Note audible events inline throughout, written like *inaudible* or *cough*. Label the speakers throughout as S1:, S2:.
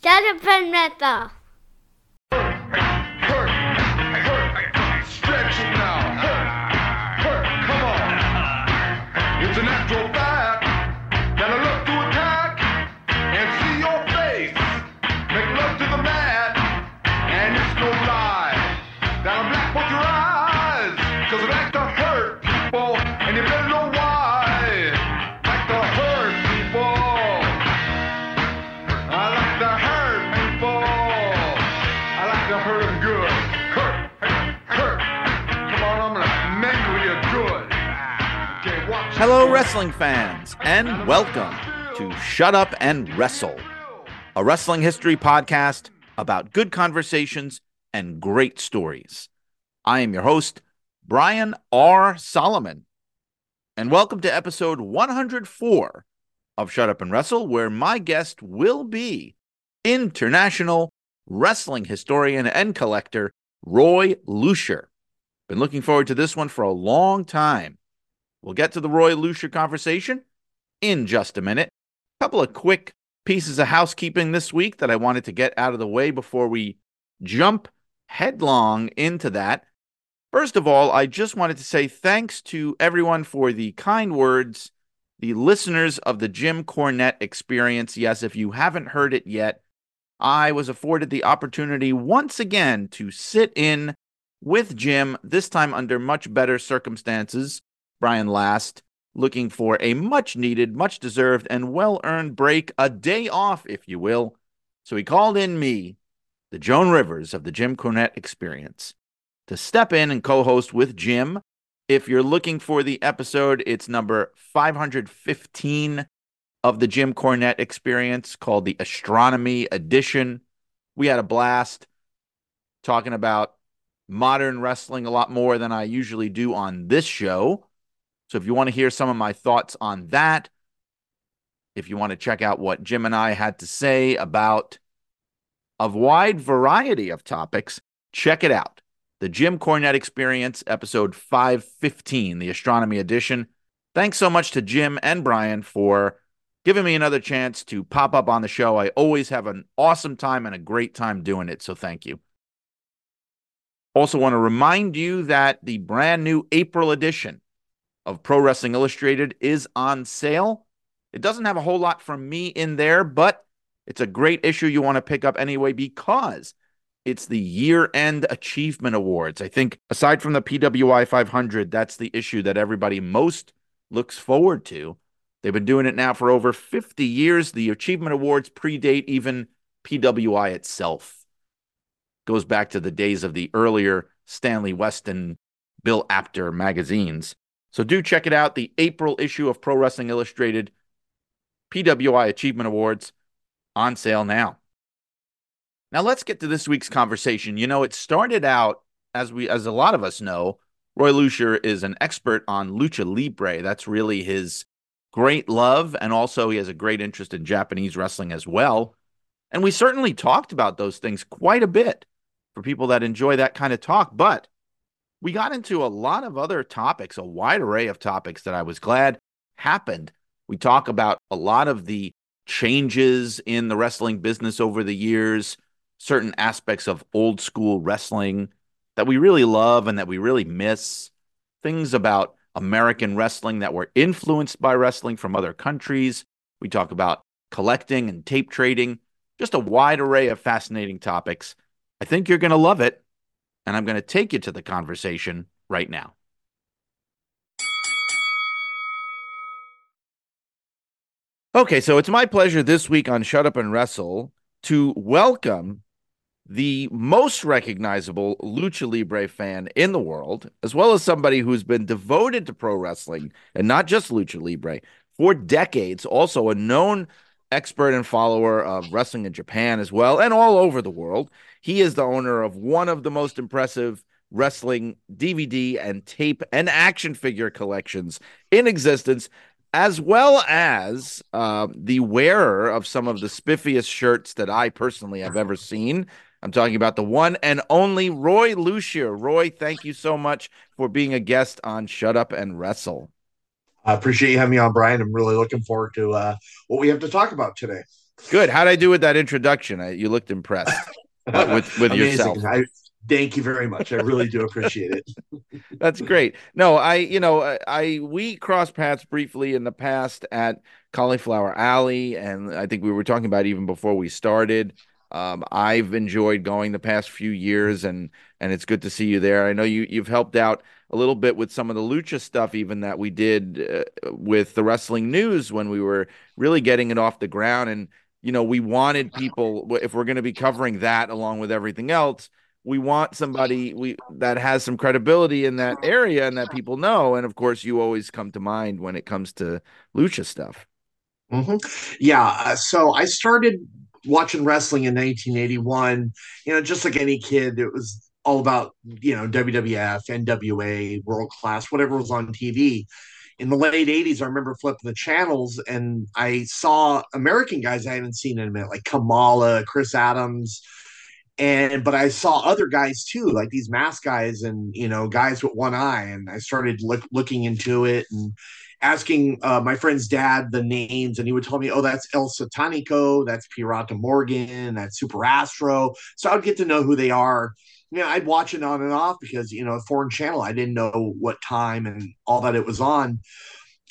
S1: Shut up and wrestle.
S2: Hello, wrestling fans, and welcome to Shut Up and Wrestle, a wrestling history podcast about good conversations and great stories. I am your host, Brian R. Solomon, and welcome to episode 104 of Shut Up and Wrestle, where my guest will be international wrestling historian and collector Roy Lucier. Been looking forward to this one for a long time. We'll get to the Roy Lucier conversation in just a minute. A couple of quick pieces of housekeeping this week that I wanted to get out of the way before we jump headlong into that. First of all, I just wanted to say thanks to everyone for the kind words, the listeners of the Jim Cornette experience. Yes, if you haven't heard it yet, I was afforded the opportunity once again to sit in with Jim, this time under much better circumstances. Brian Last, looking for a much needed, much deserved, and well earned break, a day off, if you will. So he called in me, the Joan Rivers of the Jim Cornette experience, to step in and co host with Jim. If you're looking for the episode, it's number 515 of the Jim Cornette experience called the Astronomy Edition. We had a blast talking about modern wrestling a lot more than I usually do on this show. So if you want to hear some of my thoughts on that, if you want to check out what Jim and I had to say about a wide variety of topics, check it out. The Jim Cornette Experience, episode 515, the Astronomy Edition. Thanks so much to Jim and Brian for giving me another chance to pop up on the show. I always have an awesome time and a great time doing it, so thank you. Also, want to remind you that the brand new April edition of Pro Wrestling Illustrated is on sale. It doesn't have a whole lot from me in there, but it's a great issue you want to pick up anyway because it's the year end achievement awards. I think aside from the PWI 500, that's the issue that everybody most looks forward to. They've been doing it now for over 50 years. The achievement awards predate even PWI itself. Goes back to the days of the earlier Stanley Weston, Bill Apter magazines. So do check it out. The April issue of Pro Wrestling Illustrated PWI Achievement Awards on sale now. Now let's get to this week's conversation. You know, it started out as we as a lot of us know, Roy Lucier is an expert on lucha libre. That's really his great love and also he has a great interest in Japanese wrestling as well. And we certainly talked about those things quite a bit for people that enjoy that kind of talk, but we got into a lot of other topics, a wide array of topics that I was glad happened. We talk about a lot of the changes in the wrestling business over the years, certain aspects of old school wrestling that we really love and that we really miss, things about American wrestling that were influenced by wrestling from other countries. We talk about collecting and tape trading, just a wide array of fascinating topics. I think you're going to love it and I'm going to take you to the conversation right now. Okay, so it's my pleasure this week on Shut Up and Wrestle to welcome the most recognizable lucha libre fan in the world, as well as somebody who's been devoted to pro wrestling and not just lucha libre for decades, also a known expert and follower of wrestling in Japan as well and all over the world. He is the owner of one of the most impressive wrestling DVD and tape and action figure collections in existence, as well as uh, the wearer of some of the spiffiest shirts that I personally have ever seen. I'm talking about the one and only Roy Lucier. Roy, thank you so much for being a guest on Shut Up and Wrestle.
S3: I appreciate you having me on, Brian. I'm really looking forward to uh, what we have to talk about today.
S2: Good. How'd I do with that introduction? I, you looked impressed *laughs* with with yourself.
S1: I, thank you very much. I really do appreciate it. *laughs*
S2: That's great. No, I, you know, I, I we crossed paths briefly in the past at Cauliflower Alley, and I think we were talking about even before we started. Um, I've enjoyed going the past few years, and and it's good to see you there. I know you you've helped out a little bit with some of the lucha stuff, even that we did uh, with the wrestling news when we were really getting it off the ground. And you know, we wanted people if we're going to be covering that along with everything else, we want somebody we that has some credibility in that area and that people know. And of course, you always come to mind when it comes to lucha stuff.
S1: Mm-hmm. Yeah. Uh, so I started watching wrestling in 1981. You know, just like any kid, it was all about you know WWF, NWA, World Class, whatever was on TV. In the late 80s, I remember flipping the channels and I saw American guys I hadn't seen in a minute, like Kamala, Chris Adams, and but I saw other guys too, like these mask guys and you know guys with one eye, and I started look, looking into it and asking uh, my friend's dad the names, and he would tell me, "Oh, that's El Satanico, that's Pirata Morgan, that's Super Astro." So I'd get to know who they are. You know, I'd watch it on and off because you know, a foreign channel, I didn't know what time and all that it was on.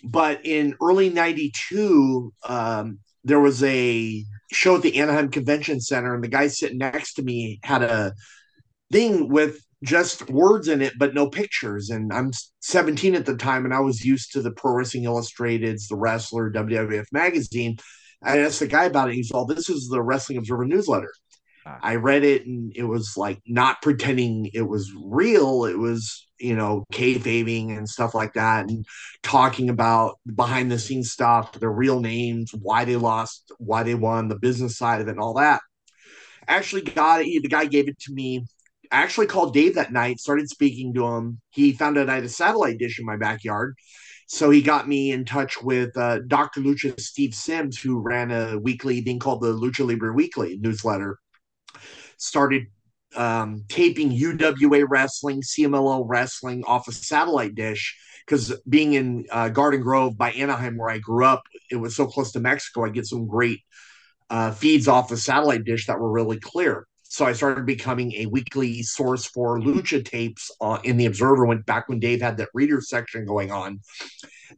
S1: But in early '92, um, there was a show at the Anaheim Convention Center, and the guy sitting next to me had a thing with just words in it, but no pictures. And I'm 17 at the time, and I was used to the Pro Wrestling Illustrated's, the Wrestler, WWF magazine. I asked the guy about it. He's all, "This is the Wrestling Observer newsletter." I read it, and it was like not pretending it was real. It was you know, kayfabing and stuff like that, and talking about behind the scenes stuff, their real names, why they lost, why they won, the business side of it, and all that. Actually, got it. The guy gave it to me. I actually called Dave that night, started speaking to him. He found out I had a satellite dish in my backyard. So he got me in touch with uh, Dr. Lucha Steve Sims, who ran a weekly thing called the Lucha Libre Weekly newsletter. Started um, taping UWA wrestling, CMLL wrestling off a satellite dish because being in uh, Garden Grove by Anaheim, where I grew up, it was so close to Mexico. I get some great uh, feeds off the satellite dish that were really clear. So I started becoming a weekly source for lucha tapes uh, in the Observer. Went back when Dave had that reader section going on,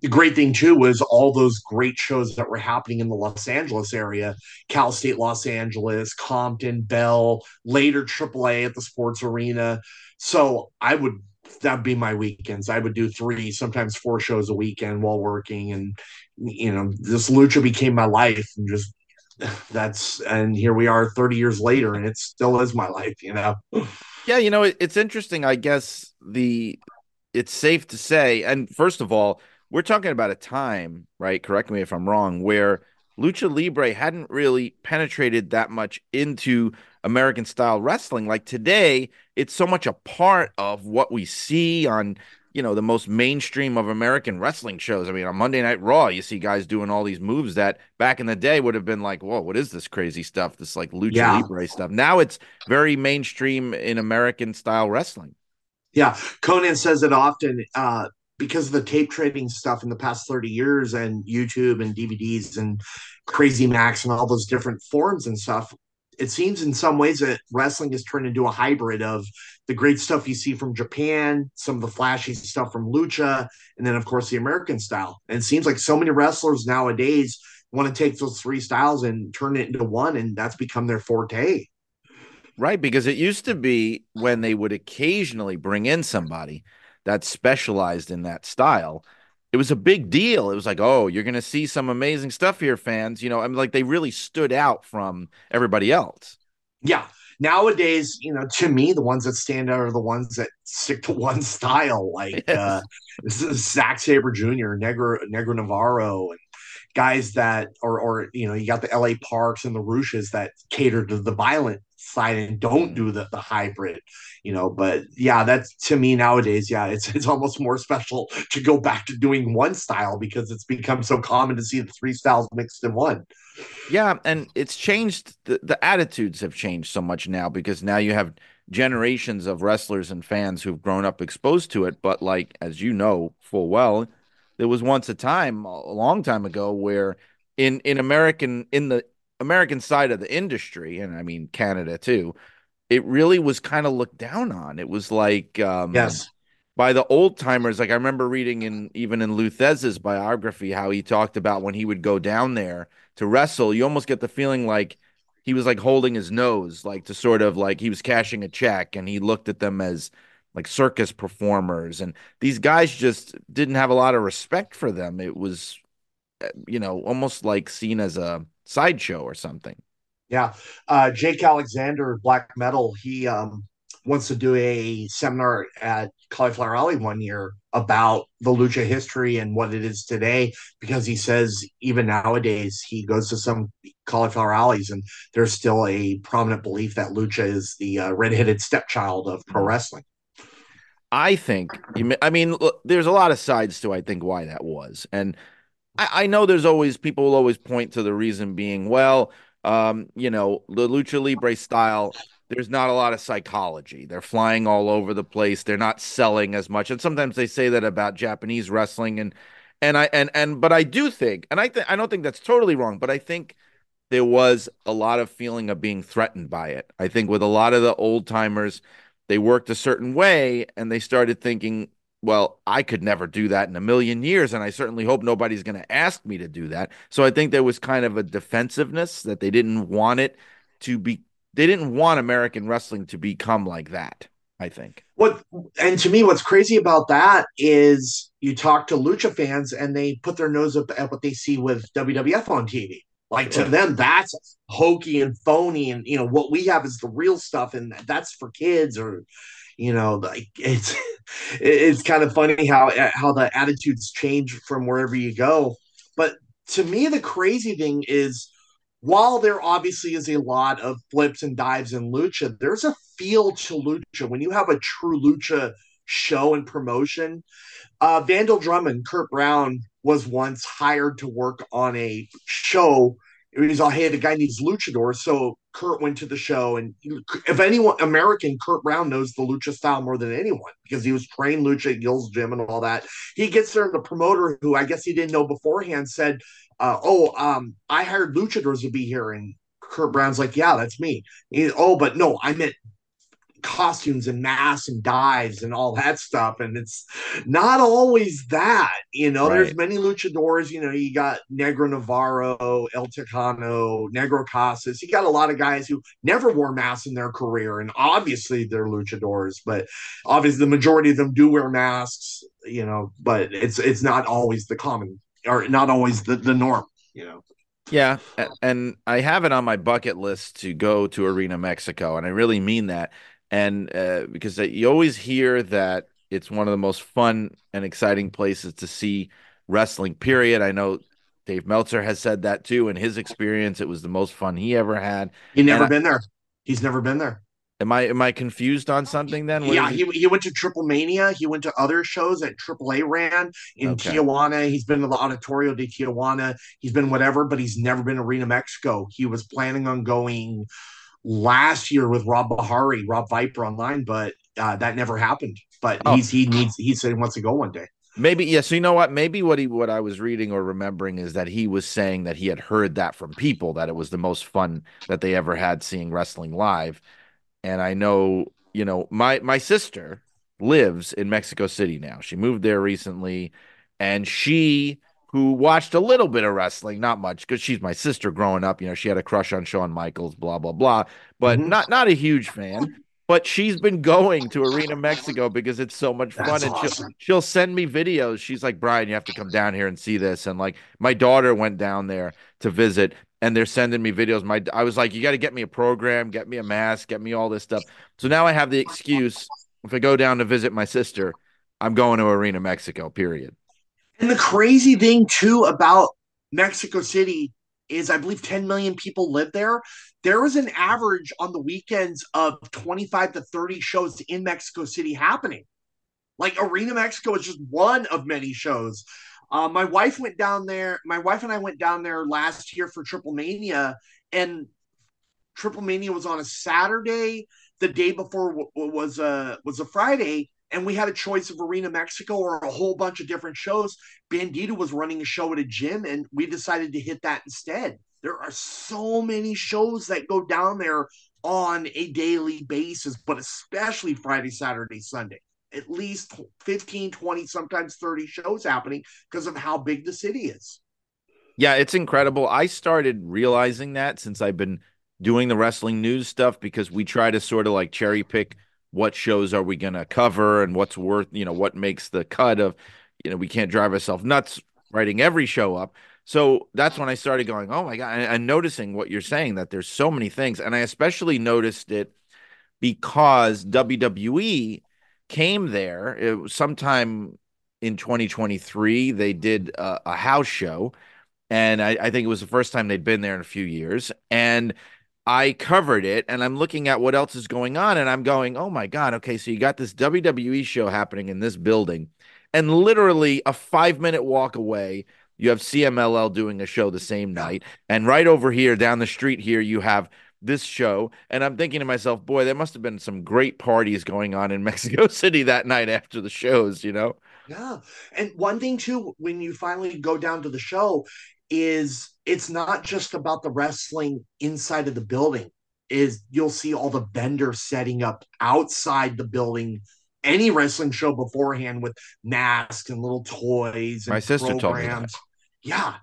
S1: the great thing too was all those great shows that were happening in the Los Angeles area, Cal State Los Angeles, Compton, Bell, later AAA at the sports arena. So I would that'd be my weekends. I would do three, sometimes four shows a weekend while working. And you know, this lucha became my life and just *laughs* that's and here we are 30 years later and it still is my life, you know.
S2: Yeah, you know, it, it's interesting. I guess the it's safe to say, and first of all, we're talking about a time, right? Correct me if I'm wrong, where lucha libre hadn't really penetrated that much into American style wrestling. Like today, it's so much a part of what we see on, you know, the most mainstream of American wrestling shows. I mean, on Monday Night Raw, you see guys doing all these moves that back in the day would have been like, whoa, what is this crazy stuff? This like lucha yeah. libre stuff. Now it's very mainstream in American style wrestling.
S1: Yeah, Konnan says it often. Uh, because of the tape trading stuff in the past 30 years and YouTube and DVDs and Crazy Max and all those different forms and stuff, it seems in some ways that wrestling has turned into a hybrid of the great stuff you see from Japan, some of the flashy stuff from Lucha, and then, of course, the American style. And it seems like so many wrestlers nowadays want to take those three styles and turn it into one, and that's become their forte.
S2: Right, because it used to be when they would occasionally bring in somebody that specialized in that style, it was a big deal. It was like, oh, you're going to see some amazing stuff here, fans. You know, I mean, like they really stood out from everybody else.
S1: Yeah. Nowadays, you know, to me, the ones that stand out are the ones that stick to *laughs* one style, like yes. uh, Zack Sabre Jr., Negro, Negro Navarro, and guys that, or, or, you know, you got the LA Parks and the Rushes that cater to the violent side and don't mm. do the, the hybrid you know but yeah that's to me nowadays yeah it's it's almost more special to go back to doing one style because it's become so common to see the three styles mixed in one.
S2: Yeah and it's changed the, the attitudes have changed so much now because now you have generations of wrestlers and fans who've grown up exposed to it but like as you know full well there was once a time a long time ago where in in american in the American side of the industry, and I mean Canada too, it really was kind of looked down on. It was like um,
S1: yes,
S2: by the old timers. Like I remember reading in even in Lou Thesz's biography how he talked about when he would go down there to wrestle. You almost get the feeling like he was like holding his nose, like to sort of like he was cashing a check, and he looked at them as like circus performers, and these guys just didn't have a lot of respect for them. It was, eh, you know, almost like seen as a sideshow or something.
S1: Yeah. Uh, Jake Alexander, Black Metal, he um, wants to do a seminar at Cauliflower Alley one year about the lucha history and what it is today because he says even nowadays he goes to some cauliflower alleys and there's still a prominent belief that lucha is the uh, redheaded stepchild of pro mm-hmm. wrestling
S2: i think i mean there's a lot of sides to i think why that was and I, I know there's always people will always point to the reason being well um, you know, the lucha libre style, there's not a lot of psychology. They're flying all over the place. They're not selling as much. And sometimes they say that about Japanese wrestling and and I and and but I do think, and I think I don't think that's totally wrong, but I think there was a lot of feeling of being threatened by it. I think with a lot of the old timers, they worked a certain way and they started thinking, well, I could never do that in a million years. And I certainly hope nobody's going to ask me to do that. So I think there was kind of a defensiveness that they didn't want it to be, they didn't want American wrestling to become like that. I think.
S1: What and to me, what's crazy about that is you talk to lucha fans and they put their nose up at what they see with WWF on TV. Like to them, that's hokey and phony, and you know what we have is the real stuff, and that's for kids or you know like *laughs* it's it's kind of funny how how the attitudes change from wherever you go. But to me the crazy thing is while there obviously is a lot of flips and dives in lucha there's a feel to lucha. When you have a true lucha show and promotion uh vandal drummond kurt brown was once hired to work on a show. It was all hey the guy needs luchadors so Kurt went to the show, and if anyone American, Kurt Brown knows the lucha style more than anyone because he was trained lucha at Gill's gym and all that. He gets there, and the promoter, who I guess he didn't know beforehand, said, uh, "Oh, um, I hired luchadors to be here," and Kurt Brown's like, "Yeah, that's me." He, oh, but no, I meant costumes and masks and dives and all that stuff. And it's not always that, you know, right. there's many luchadors, you know, you got Negro Navarro, El Tejano, Negro Casas. You got a lot of guys who never wore masks in their career. And obviously they're luchadors, but obviously the majority of them do wear masks, you know, but it's, it's not always the common or not always the, the norm, you know.
S2: Yeah, and I have it on my bucket list to go to Arena Mexico, and I really mean that and uh, because you always hear that it's one of the most fun and exciting places to see wrestling. Period. I know Dave Meltzer has said that too. In his experience, it was the most fun he ever had.
S1: He never and been I, there. He's never been there.
S2: Am I am I confused on something then?
S1: What yeah, he, he went to Triple Mania. He went to other shows that AAA ran in okay. Tijuana. He's been to the Auditorio de Tijuana. He's been whatever, but he's never been to Arena Mexico. He was planning on going last year with Rob Bahari, Rob Viper online, but uh, that never happened. But oh. he's he needs he said he wants to go one day.
S2: Maybe yeah. So you know what? Maybe what he what I was reading or remembering is that he was saying that he had heard that from people that it was the most fun that they ever had seeing wrestling live. And I know you know my my sister lives in Mexico City now. She moved there recently, and she who watched a little bit of wrestling, not much, because she's my sister growing up. You know, she had a crush on Shawn Michaels, blah blah blah, but mm-hmm. not not a huge fan. But she's been going to Arena Mexico because it's so much fun, and awesome. she'll she'll send me videos. She's like, Brian, you have to come down here and see this. And like, my daughter went down there to visit, and they're sending me videos. My I was like, you got to get me a program, get me a mask, get me all this stuff. So now I have the excuse if I go down to visit my sister, I'm going to Arena Mexico. Period.
S1: And the crazy thing too about Mexico City is I believe 10 million people live there. There was an average on the weekends of 25 to 30 shows in Mexico City happening. Like Arena Mexico is just one of many shows. Uh, my wife went down there. My wife and I went down there last year for Triple Mania, and Triple Mania was on a Saturday. The day before was a was a Friday, and we had a choice of Arena Mexico or a whole bunch of different shows. Bandido was running a show at a gym, and we decided to hit that instead. There are so many shows that go down there on a daily basis, but especially Friday, Saturday, Sunday. At least 15, 20, sometimes 30 shows happening because of how big the city is.
S2: Yeah, it's incredible. I started realizing that since I've been doing the wrestling news stuff because we try to sort of like cherry pick what shows are we going to cover and what's worth, you know, what makes the cut of, you know, we can't drive ourselves nuts writing every show up. So that's when I started going, oh my God, and, and noticing what you're saying that there's so many things. And I especially noticed it because WWE came there it was sometime in 2023. They did a, a house show. And I, I think it was the first time they'd been there in a few years. And I covered it and I'm looking at what else is going on and I'm going, oh my God, okay, so you got this WWE show happening in this building. And literally a five minute walk away, you have CMLL doing a show the same night. And right over here, down the street here, you have this show. And I'm thinking to myself, boy, there must have been some great parties going on in *laughs* Mexico City that night after the shows, you know?
S1: Yeah. And one thing, too, when you finally go down to the show, is it's not just about the wrestling inside of the building is you'll see all the vendors setting up outside the building any wrestling show beforehand with masks and little toys and
S2: My sister told me that.
S1: yeah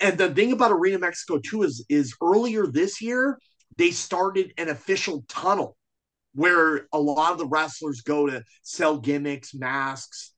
S1: and the thing about arena mexico too is is earlier this year they started an official tunnel where a lot of the wrestlers go to sell gimmicks masks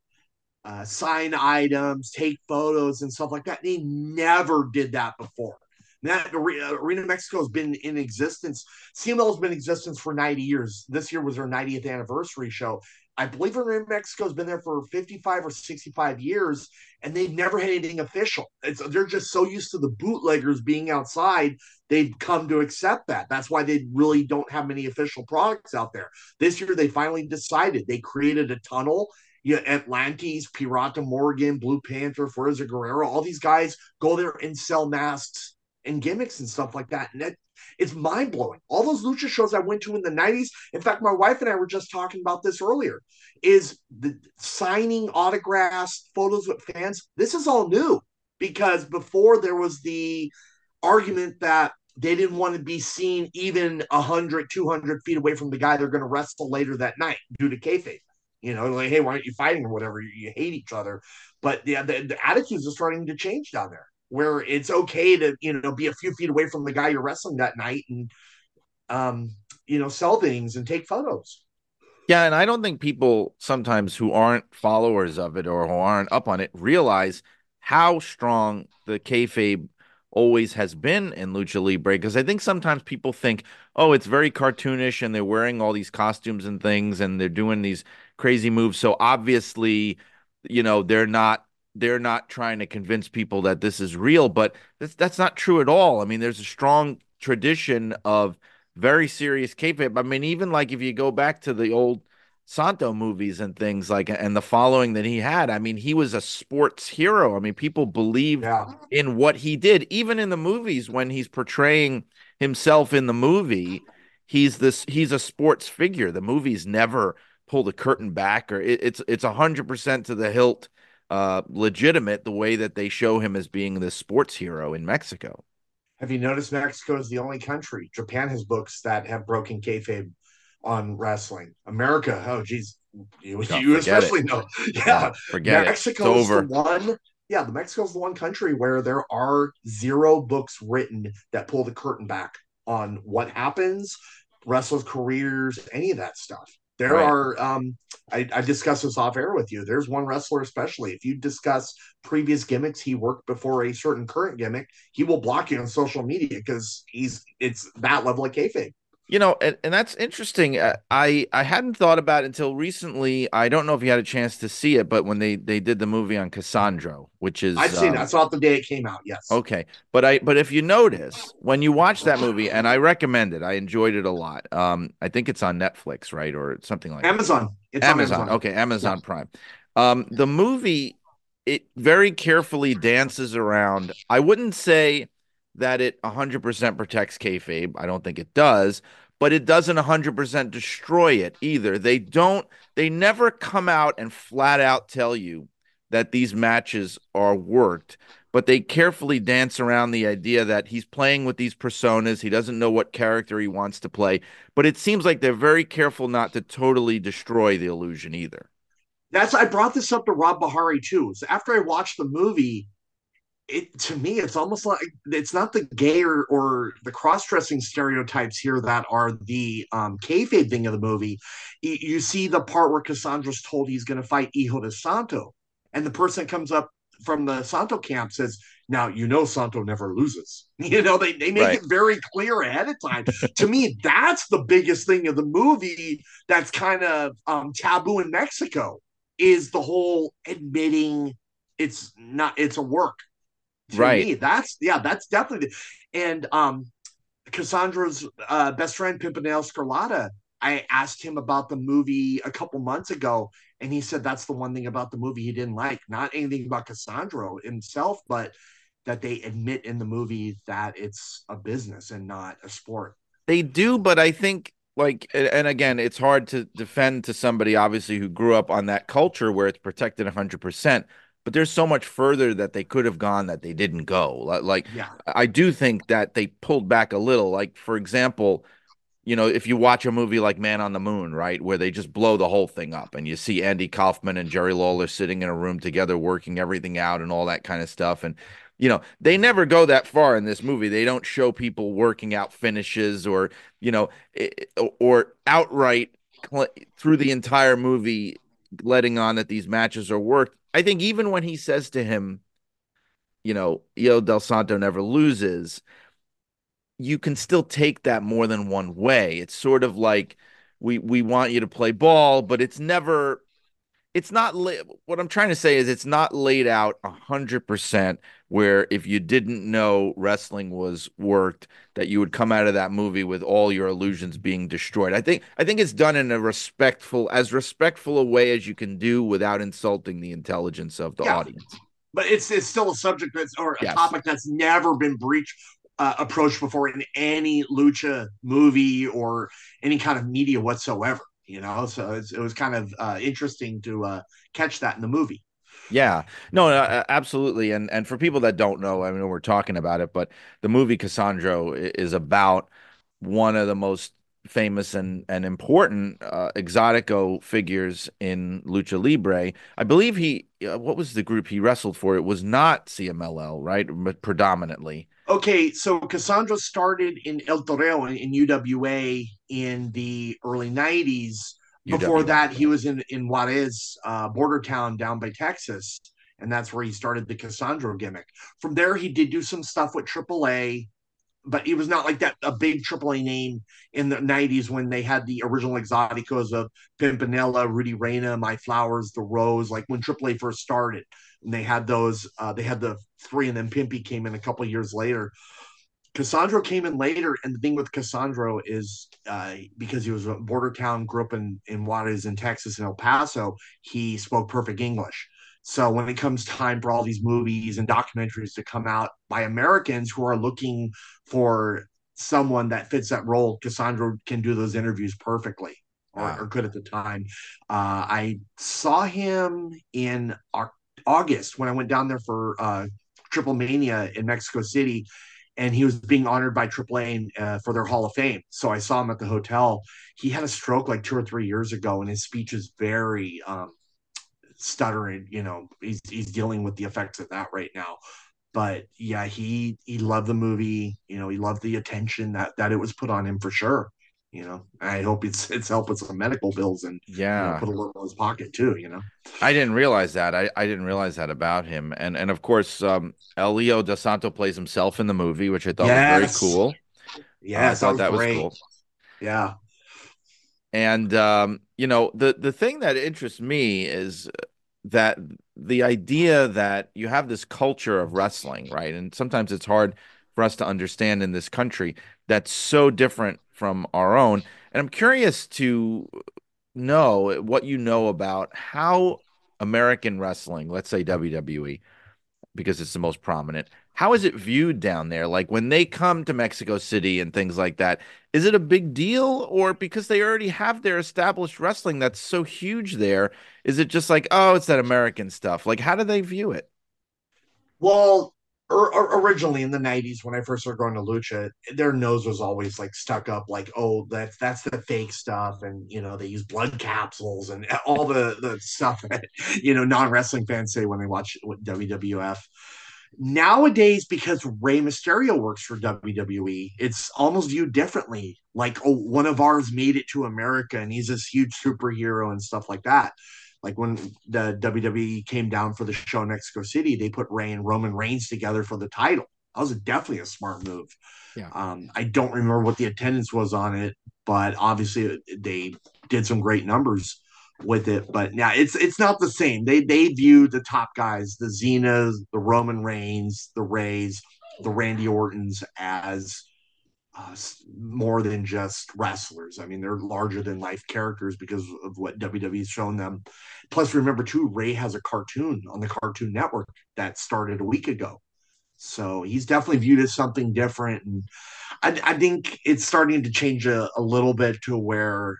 S1: uh, sign items, take photos, and stuff like that. They never did that before. That Arena, Arena Mexico has been in existence. CMLL has been in existence for 90 years. This year was their 90th anniversary show. I believe Arena Mexico has been there for 55 or 65 years, and they've never had anything official. It's, they're just so used to the bootleggers being outside, they've come to accept that. That's why they really don't have many official products out there. This year, they finally decided. They created a tunnel yeah, Atlantis, Pirata Morgan, Blue Panther, Fuerza Guerrera, all these guys go there and sell masks and gimmicks and stuff like that. And it's mind blowing. All those lucha shows I went to in the 90s. In fact, my wife and I were just talking about this earlier. Is the signing autographs, photos with fans. This is all new because before there was the argument that they didn't want to be seen even 100, 200 feet away from the guy they're going to wrestle later that night due to kayfabe. You know, like, hey, why aren't you fighting or whatever? You, hate each other. But yeah, the, the attitudes are starting to change down there where it's okay to, you know, be a few feet away from the guy you're wrestling that night and, um, you know, sell things and take photos.
S2: Yeah, and I don't think people sometimes who aren't followers of it or who aren't up on it realize how strong the kayfabe always has been in lucha libre. Because I think sometimes people think, oh, it's very cartoonish and they're wearing all these costumes and things and they're doing these crazy moves. So obviously, you know, they're not they're not trying to convince people that this is real, but that's that's not true at all. I mean, there's a strong tradition of very serious kayfabe. I mean, even like if you go back to the old Santo movies and things like and the following that he had, I mean, he was a sports hero. I mean, people believe
S1: Yeah.
S2: in what he did, even in the movies when he's portraying himself in the movie. He's this he's a sports figure. The movies never pull the curtain back or it, it's it's a hundred percent to the hilt uh legitimate the way that they show him as being this sports hero in Mexico.
S1: Have you noticed Mexico is the only country? Japan has books that have broken kayfabe on wrestling. America, oh geez, you, you especially *laughs*
S2: it.
S1: know. Yeah,
S2: Forget
S1: Mexico
S2: it. It's
S1: is the one. Yeah, the Mexico's the one country where there are zero books written that pull the curtain back on what happens, wrestlers' careers, any of that stuff. There
S2: Right.
S1: are. Um, I, I discussed this off air with you. There's one wrestler, especially if you discuss previous gimmicks he worked before a certain current gimmick, he will block you on social media because he's it's that level of kayfabe.
S2: You know, and, and that's interesting. Uh, I I hadn't thought about it until recently. I don't know if you had a chance to see it, but when they they did the movie on Cassandro, which is
S1: I've seen
S2: um,
S1: that. I saw it the day it came out. Yes.
S2: Okay, but I but if you notice when you watch that movie, and I recommend it, I enjoyed it a lot. Um, I think it's on Netflix, right, or something like that.
S1: Amazon. It's on
S2: Amazon.
S1: Amazon.
S2: Okay, Amazon Prime. Um, the movie it very carefully dances around. I wouldn't say that it 100% protects kayfabe. I don't think it does, but it doesn't 100% destroy it either. They don't. They never come out and flat out tell you that these matches are worked. but they carefully dance around the idea that he's playing with these personas. He doesn't know what character he wants to play, but it seems like they're very careful not to totally destroy the illusion either.
S1: That's I brought this up to Rob Bahari too. So after I watched the movie, it to me it's almost like it's not the gay or, or the cross-dressing stereotypes here that are the um kayfabe thing of the movie. You, you see the part where Cassandro's told he's going to fight Hijo de Santo, and the person comes up from the Santo camp says, "Now you know Santo never loses." *laughs* You know they they make
S2: Right.
S1: it very clear ahead of time. to me, *laughs* that's the biggest thing of the movie. That's kind of um, taboo in Mexico is the whole admitting it's not it's a work to
S2: Right.
S1: me that's yeah that's definitely the, and um cassandro's uh best friend pimpinela escarlata i asked him about the movie a couple months ago and he said that's the one thing about the movie he didn't like. Not anything about cassandra himself but that they admit in the movie that it's a business and not a sport.
S2: They do, but I think like and again, it's hard to defend to somebody obviously who grew up on that culture where it's protected 100%, but there's so much further that they could have gone that they didn't go. Like
S1: yeah
S2: I do think that they pulled back a little. Like for example, you know, if you watch a movie like Man on the Moon, right, where they just blow the whole thing up and you see Andy Kaufman and Jerry Lawler sitting in a room together working everything out and all that kind of stuff and you know, they never go that far in this movie. They don't show people working out finishes or, you know, or outright through the entire movie letting on that these matches are worked. I think even when he says to him, you know, Hijo del Santo never loses, you can still take that more than one way. It's sort of like we we want you to play ball, but it's never it's not la- what I'm trying to say is it's not laid out a hundred percent where if you didn't know wrestling was worked that you would come out of that movie with all your illusions being destroyed. I think I think it's done in a respectful as respectful a way as you can do without insulting the intelligence of the
S1: Yeah.
S2: audience.
S1: but it's it's still a subject that's or a
S2: Yes.
S1: topic that's never been breached uh, approached before in any lucha movie or any kind of media whatsoever you know so it was kind of uh, interesting to uh, catch that in the movie
S2: Yeah, no, uh, absolutely. And and for people that don't know, I mean, we're talking about it, but the movie Cassandro is about one of the most famous and and important uh, exotico figures in lucha libre. I believe he, uh, what was the group he wrestled for? It was not CMLL, right? But predominantly.
S1: Okay so cassandro started in el toreo in, in uwa in the early 90s before
S2: UWA,
S1: that he was in in juarez uh, border town down by texas and that's where he started the cassandro gimmick. From there he did do some stuff with aaa but he was not like that a big AAA name in the 90s when they had the original exoticos of Pimpinela, Rudy Reyna, May Flowers, The Rose, like when AAA first started. And they had those, uh, they had the three, and then Pimpy came in a couple years later. Cassandro came in later, and the thing with Cassandro is uh, because he was a border town, grew up in in Juarez in Texas and El Paso, he spoke perfect English. So when it comes time for all these movies and documentaries to come out by Americans who are looking for someone that fits that role, Cassandro can do those interviews perfectly or,
S2: Wow.
S1: or could at the time. Uh, I saw him in Au- August when I went down there for uh, Triple Mania in Mexico City, and he was being honored by AAA uh, for their Hall of Fame. So I saw him at the hotel. He had a stroke like two or three years ago, and his speech is very um, stuttering. You know, he's he's dealing with the effects of that right now. But yeah, he he loved the movie. You know, he loved the attention that that it was put on him for sure. You know, I hope it's it's helped with some medical bills and you know,
S2: Yeah.
S1: put a little in his pocket too. You know,
S2: I didn't realize that. I, I didn't realize that about him. And and of course, um, Elio De Santo plays himself in the movie, which I thought
S1: Yes.
S2: was very cool.
S1: yeah,
S2: I thought that was
S1: great.
S2: cool.
S1: Yeah,
S2: And um, you know, the the thing that interests me is that the idea that you have this culture of wrestling, right? And sometimes it's hard for us to understand in this country that's so different from our own. And I'm curious to know what you know about how American wrestling, let's say WWE, because it's the most prominent. How is it viewed down there? Like when they come to Mexico City and things like that, is it a big deal or because they already have their established wrestling that's so huge there, is it just like, oh, it's that American stuff? Like how do they view it?
S1: Well, or, or originally in the 90s when I first started going to lucha, their nose was always like stuck up, like, oh, that's that's the fake stuff, and you know they use blood capsules and *laughs* all the the stuff that you know non wrestling fans say when they watch WWF. Nowadays, because Rey Mysterio works for WWE, it's almost viewed differently. Like, oh, one of ours made it to America, and he's this huge superhero and stuff like that like when the WWE came down for the show in Mexico City, they put Rey and Roman Reigns together for the title. That was definitely a smart move.
S2: Yeah.
S1: Um, I don't remember what the attendance was on it, but obviously they did some great numbers with it. But now it's it's not the same. They they view the top guys, the Cenas, the Roman Reigns, the Reys, the Randy Ortons as uh, more than just wrestlers. I mean, they're larger than life characters because of what WWE's shown them. Plus, remember too, Rey has a cartoon on the Cartoon Network that started a week ago. So he's definitely viewed as something different. And I, I think it's starting to change a, a little bit to where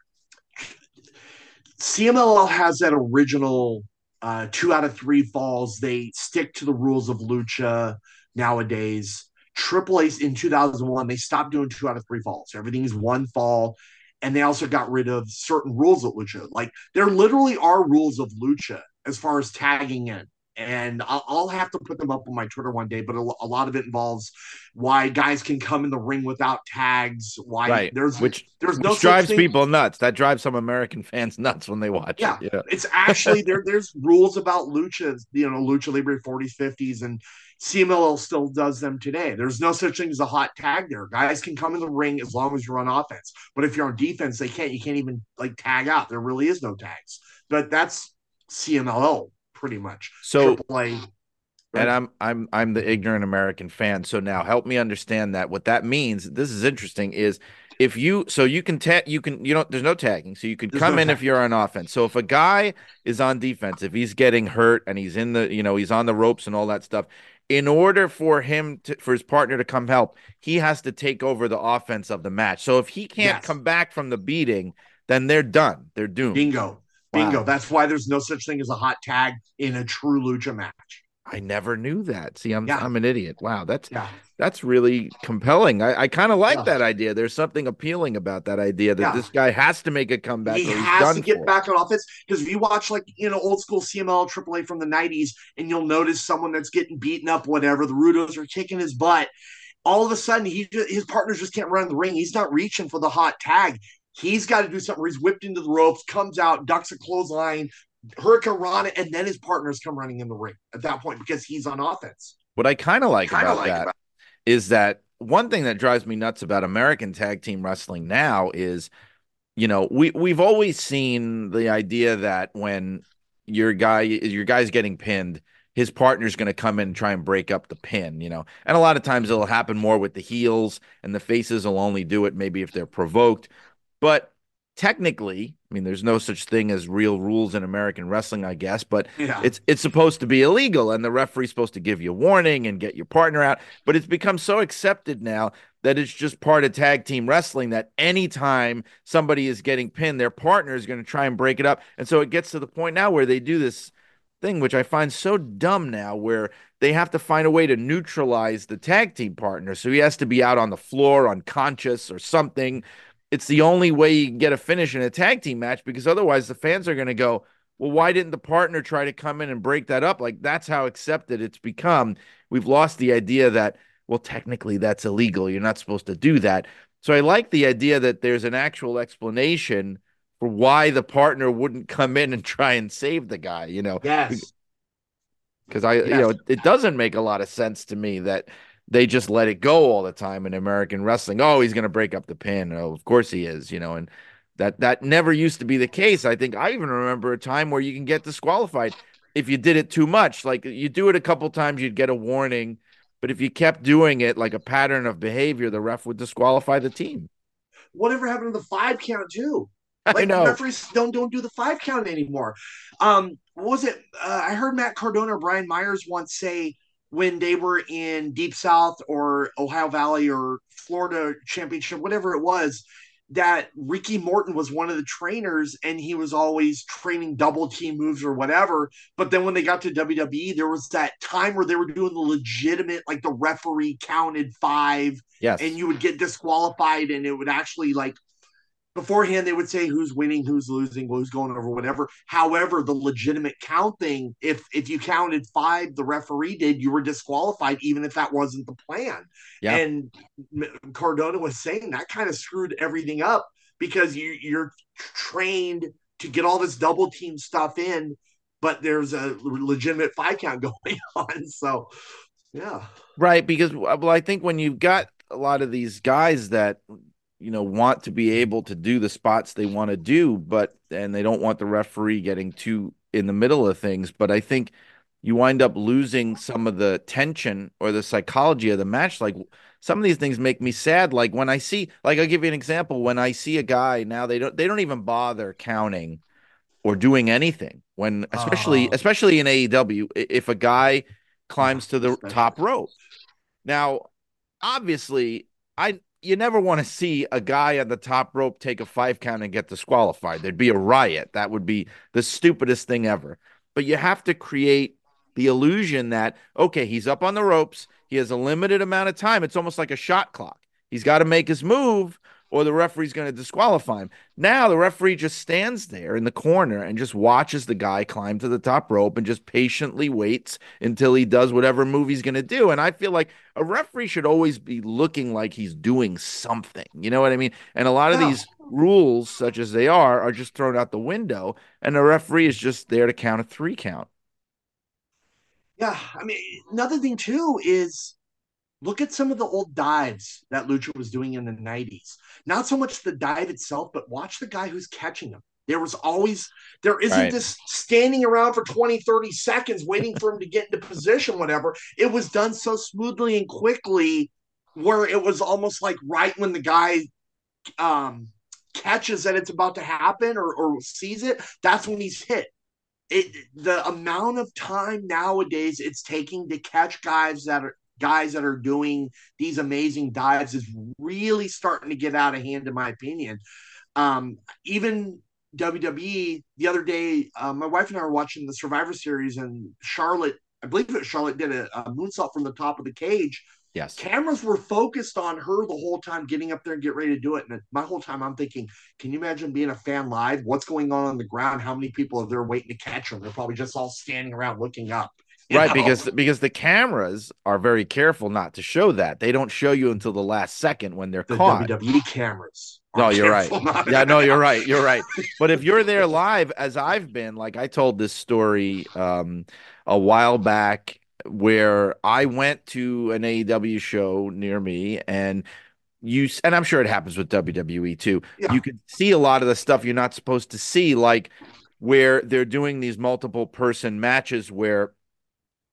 S1: CMLL has that original uh, two out of three falls. They stick to the rules of lucha nowadays Triple A's in 2001, they stopped doing two out of three falls. Everything's one fall. And they also got rid of certain rules of lucha. Like there literally are rules of lucha as far as tagging in. And I'll, have to put them up on my Twitter one day, but a, a, lot of it involves why guys can come in the ring without tags. Why
S2: right.
S1: there's
S2: which
S1: there's
S2: which
S1: no
S2: drives people nuts. That drives some American *laughs* fans nuts when they watch
S1: yeah,
S2: it. Yeah,
S1: it's actually there. There's rules about lucha, you know, lucha libre 40s, 50s, and CMLL still does them today. There's no such thing as a hot tag there. Guys can come in the ring as long as you're on offense. But if you're on defense, they can't. You can't even like tag out. There really is no tags. But that's CMLL pretty much.
S2: So
S1: AAA.
S2: And I'm I'm I'm the ignorant American fan. So now help me understand that. What that means, this is interesting, is if you so you can tag you can you know there's no tagging so you can come no in tag. if you're on offense so if a guy is on defense if he's getting hurt and he's in the you know he's on the ropes and all that stuff in order for him to, for his partner to come help, he has to take over the offense of the match. So if he can't yes. come back from the beating, then they're done. They're doomed.
S1: Bingo. Bingo. Wow. That's why there's no such thing as a hot tag in a true lucha match.
S2: I never knew that. See, I'm yeah. I'm an idiot. Wow, that's yeah. that's really compelling. I, I kind of like yeah. that idea. There's something appealing about that idea that this guy has to make a comeback.
S1: He has to get for. back on offense because if you watch like you know old school CMLL AAA from the '90s, and you'll notice someone that's getting beaten up, whatever. The Rudos are kicking his butt. All of a sudden, he his partners just can't run the ring. He's not reaching for the hot tag. He's got to do something where he's whipped into the ropes, comes out, ducks a clothesline, Hurricanrana, and then his partners come running in the ring at that point because he's on offense.
S2: What I kind of like about like that about- is that one thing that drives me nuts about American tag team wrestling now is, you know, we we've always seen the idea that when your guy your guy's getting pinned, his partner's going to come in and try and break up the pin, you know. And a lot of times it'll happen more with the heels, and the faces will only do it maybe if they're provoked. But technically, I mean, there's no such thing as real rules in American wrestling, I guess, but yeah. it's it's supposed to be illegal, and the referee's supposed to give you a warning and get your partner out. But it's become so accepted now that it's just part of tag team wrestling that anytime somebody is getting pinned, their partner is going to try and break it up, and so it gets to the point now where they do this thing, which I find so dumb now, where they have to find a way to neutralize the tag team partner. So he has to be out on the floor, unconscious or something it's the only way you can get a finish in a tag team match because otherwise the fans are going to go, well, why didn't the partner try to come in and break that up? Like that's how accepted it's become. We've lost the idea that, well, technically that's illegal. You're not supposed to do that. So I like the idea that there's an actual explanation for why the partner wouldn't come in and *laughs* try and save the guy, you know?
S1: Yes.
S2: Because I, yes. you know, it doesn't make a lot of sense to me that they just let it go all the time in American wrestling. Oh, he's going to break up the pin. Oh, of course he is, you know, and that that never used to be the case. I think I even remember a time where you can get disqualified if you did it too much. Like you do it a couple times, you'd get a warning, but if you kept doing it like a pattern of behavior, the ref would disqualify the team.
S1: Whatever happened to the five count too? *laughs*
S2: Like I know.
S1: referees don't don't do the five count anymore. Um, what was it? Uh, I heard Matt Cardona or Brian Myers once say when they were in Deep South or Ohio Valley or Florida Championship, whatever it was, that Ricky Morton was one of the trainers and he was always training double team moves or whatever. But then when they got to WWE, there was that time where they were doing the legitimate, like the referee counted five,
S2: Yes.
S1: and you would get disqualified, and it would actually like beforehand they would say who's winning, who's losing, who's going over, whatever. However, the legitimate count thing, if if you counted five, the referee did, you were disqualified, even if that wasn't the plan.
S2: Yeah.
S1: And Cardona was saying that kind of screwed everything up because you you're trained to get all this double team stuff in, but there's a legitimate five count *laughs* going on. So yeah.
S2: Right, because well, I think when you've got a lot of these guys that you know want to be able to do the spots they want to do, but and they don't want the referee getting too in the middle of things, but I think you wind up losing some of the tension or the psychology of the match. Like some of these things make me sad. Like when I see, like I'll give you an example. When I see a guy now, they don't they don't even bother counting or doing anything. When especially
S1: Oh.
S2: especially in AEW, if a guy climbs to the top rope. Now, obviously, I you never want to see a guy on the top rope take a five count and get disqualified. There'd be a riot. That would be the stupidest thing ever. But you have to create the illusion that okay, he's up on the ropes. He has a limited amount of time. It's almost like a shot clock. He's got to make his move or the referee's going to disqualify him. Now the referee just stands there in the corner and just watches the guy climb to the top rope and just patiently waits until he does whatever move he's going to do. And I feel like a referee should always be looking like he's doing something. You know what I mean? And a lot of
S1: Yeah.
S2: these rules, such as they are, are just thrown out the window. And the referee is just there to count a three count.
S1: Yeah, I mean, another thing too is look at some of the old dives that Lucha was doing in the 90s. Not so much the dive itself, but watch the guy who's catching him. There was always, there isn't
S2: Right.
S1: this standing around for 20, 30 seconds waiting for him to get into position, whatever. It was done so smoothly and quickly where it was almost like right when the guy um, catches that it's about to happen or, or sees it, that's when he's hit it the amount of time nowadays it's taking to catch guys that are guys that are doing these amazing dives is really starting to get out of hand in my opinion. Um even WWE the other day uh, my wife and I were watching the Survivor series and Charlotte I believe it was Charlotte did a, a moonsault from the top of the cage.
S2: Yes.
S1: cameras were focused on her the whole time getting up there and get ready to do it. And my whole time i'm thinking can you imagine being a fan live? What's going on on the ground? How many people are there waiting to catch them? They're probably just all standing around looking up
S2: Right,
S1: know?
S2: because because the cameras are very careful not to show that. They don't show you until the last second when they're
S1: the
S2: caught.
S1: wwe cameras
S2: No, you're right.
S1: careful not to-
S2: Yeah, no, *laughs* you're right. You're right. But if you're there *laughs* live, as I've been, like I told this story um, a while back where I went to an AEW show near me and you and I'm sure it happens with WWE too.
S1: Yeah.
S2: You can see a lot of the stuff you're not supposed to see, like where they're doing these multiple person matches where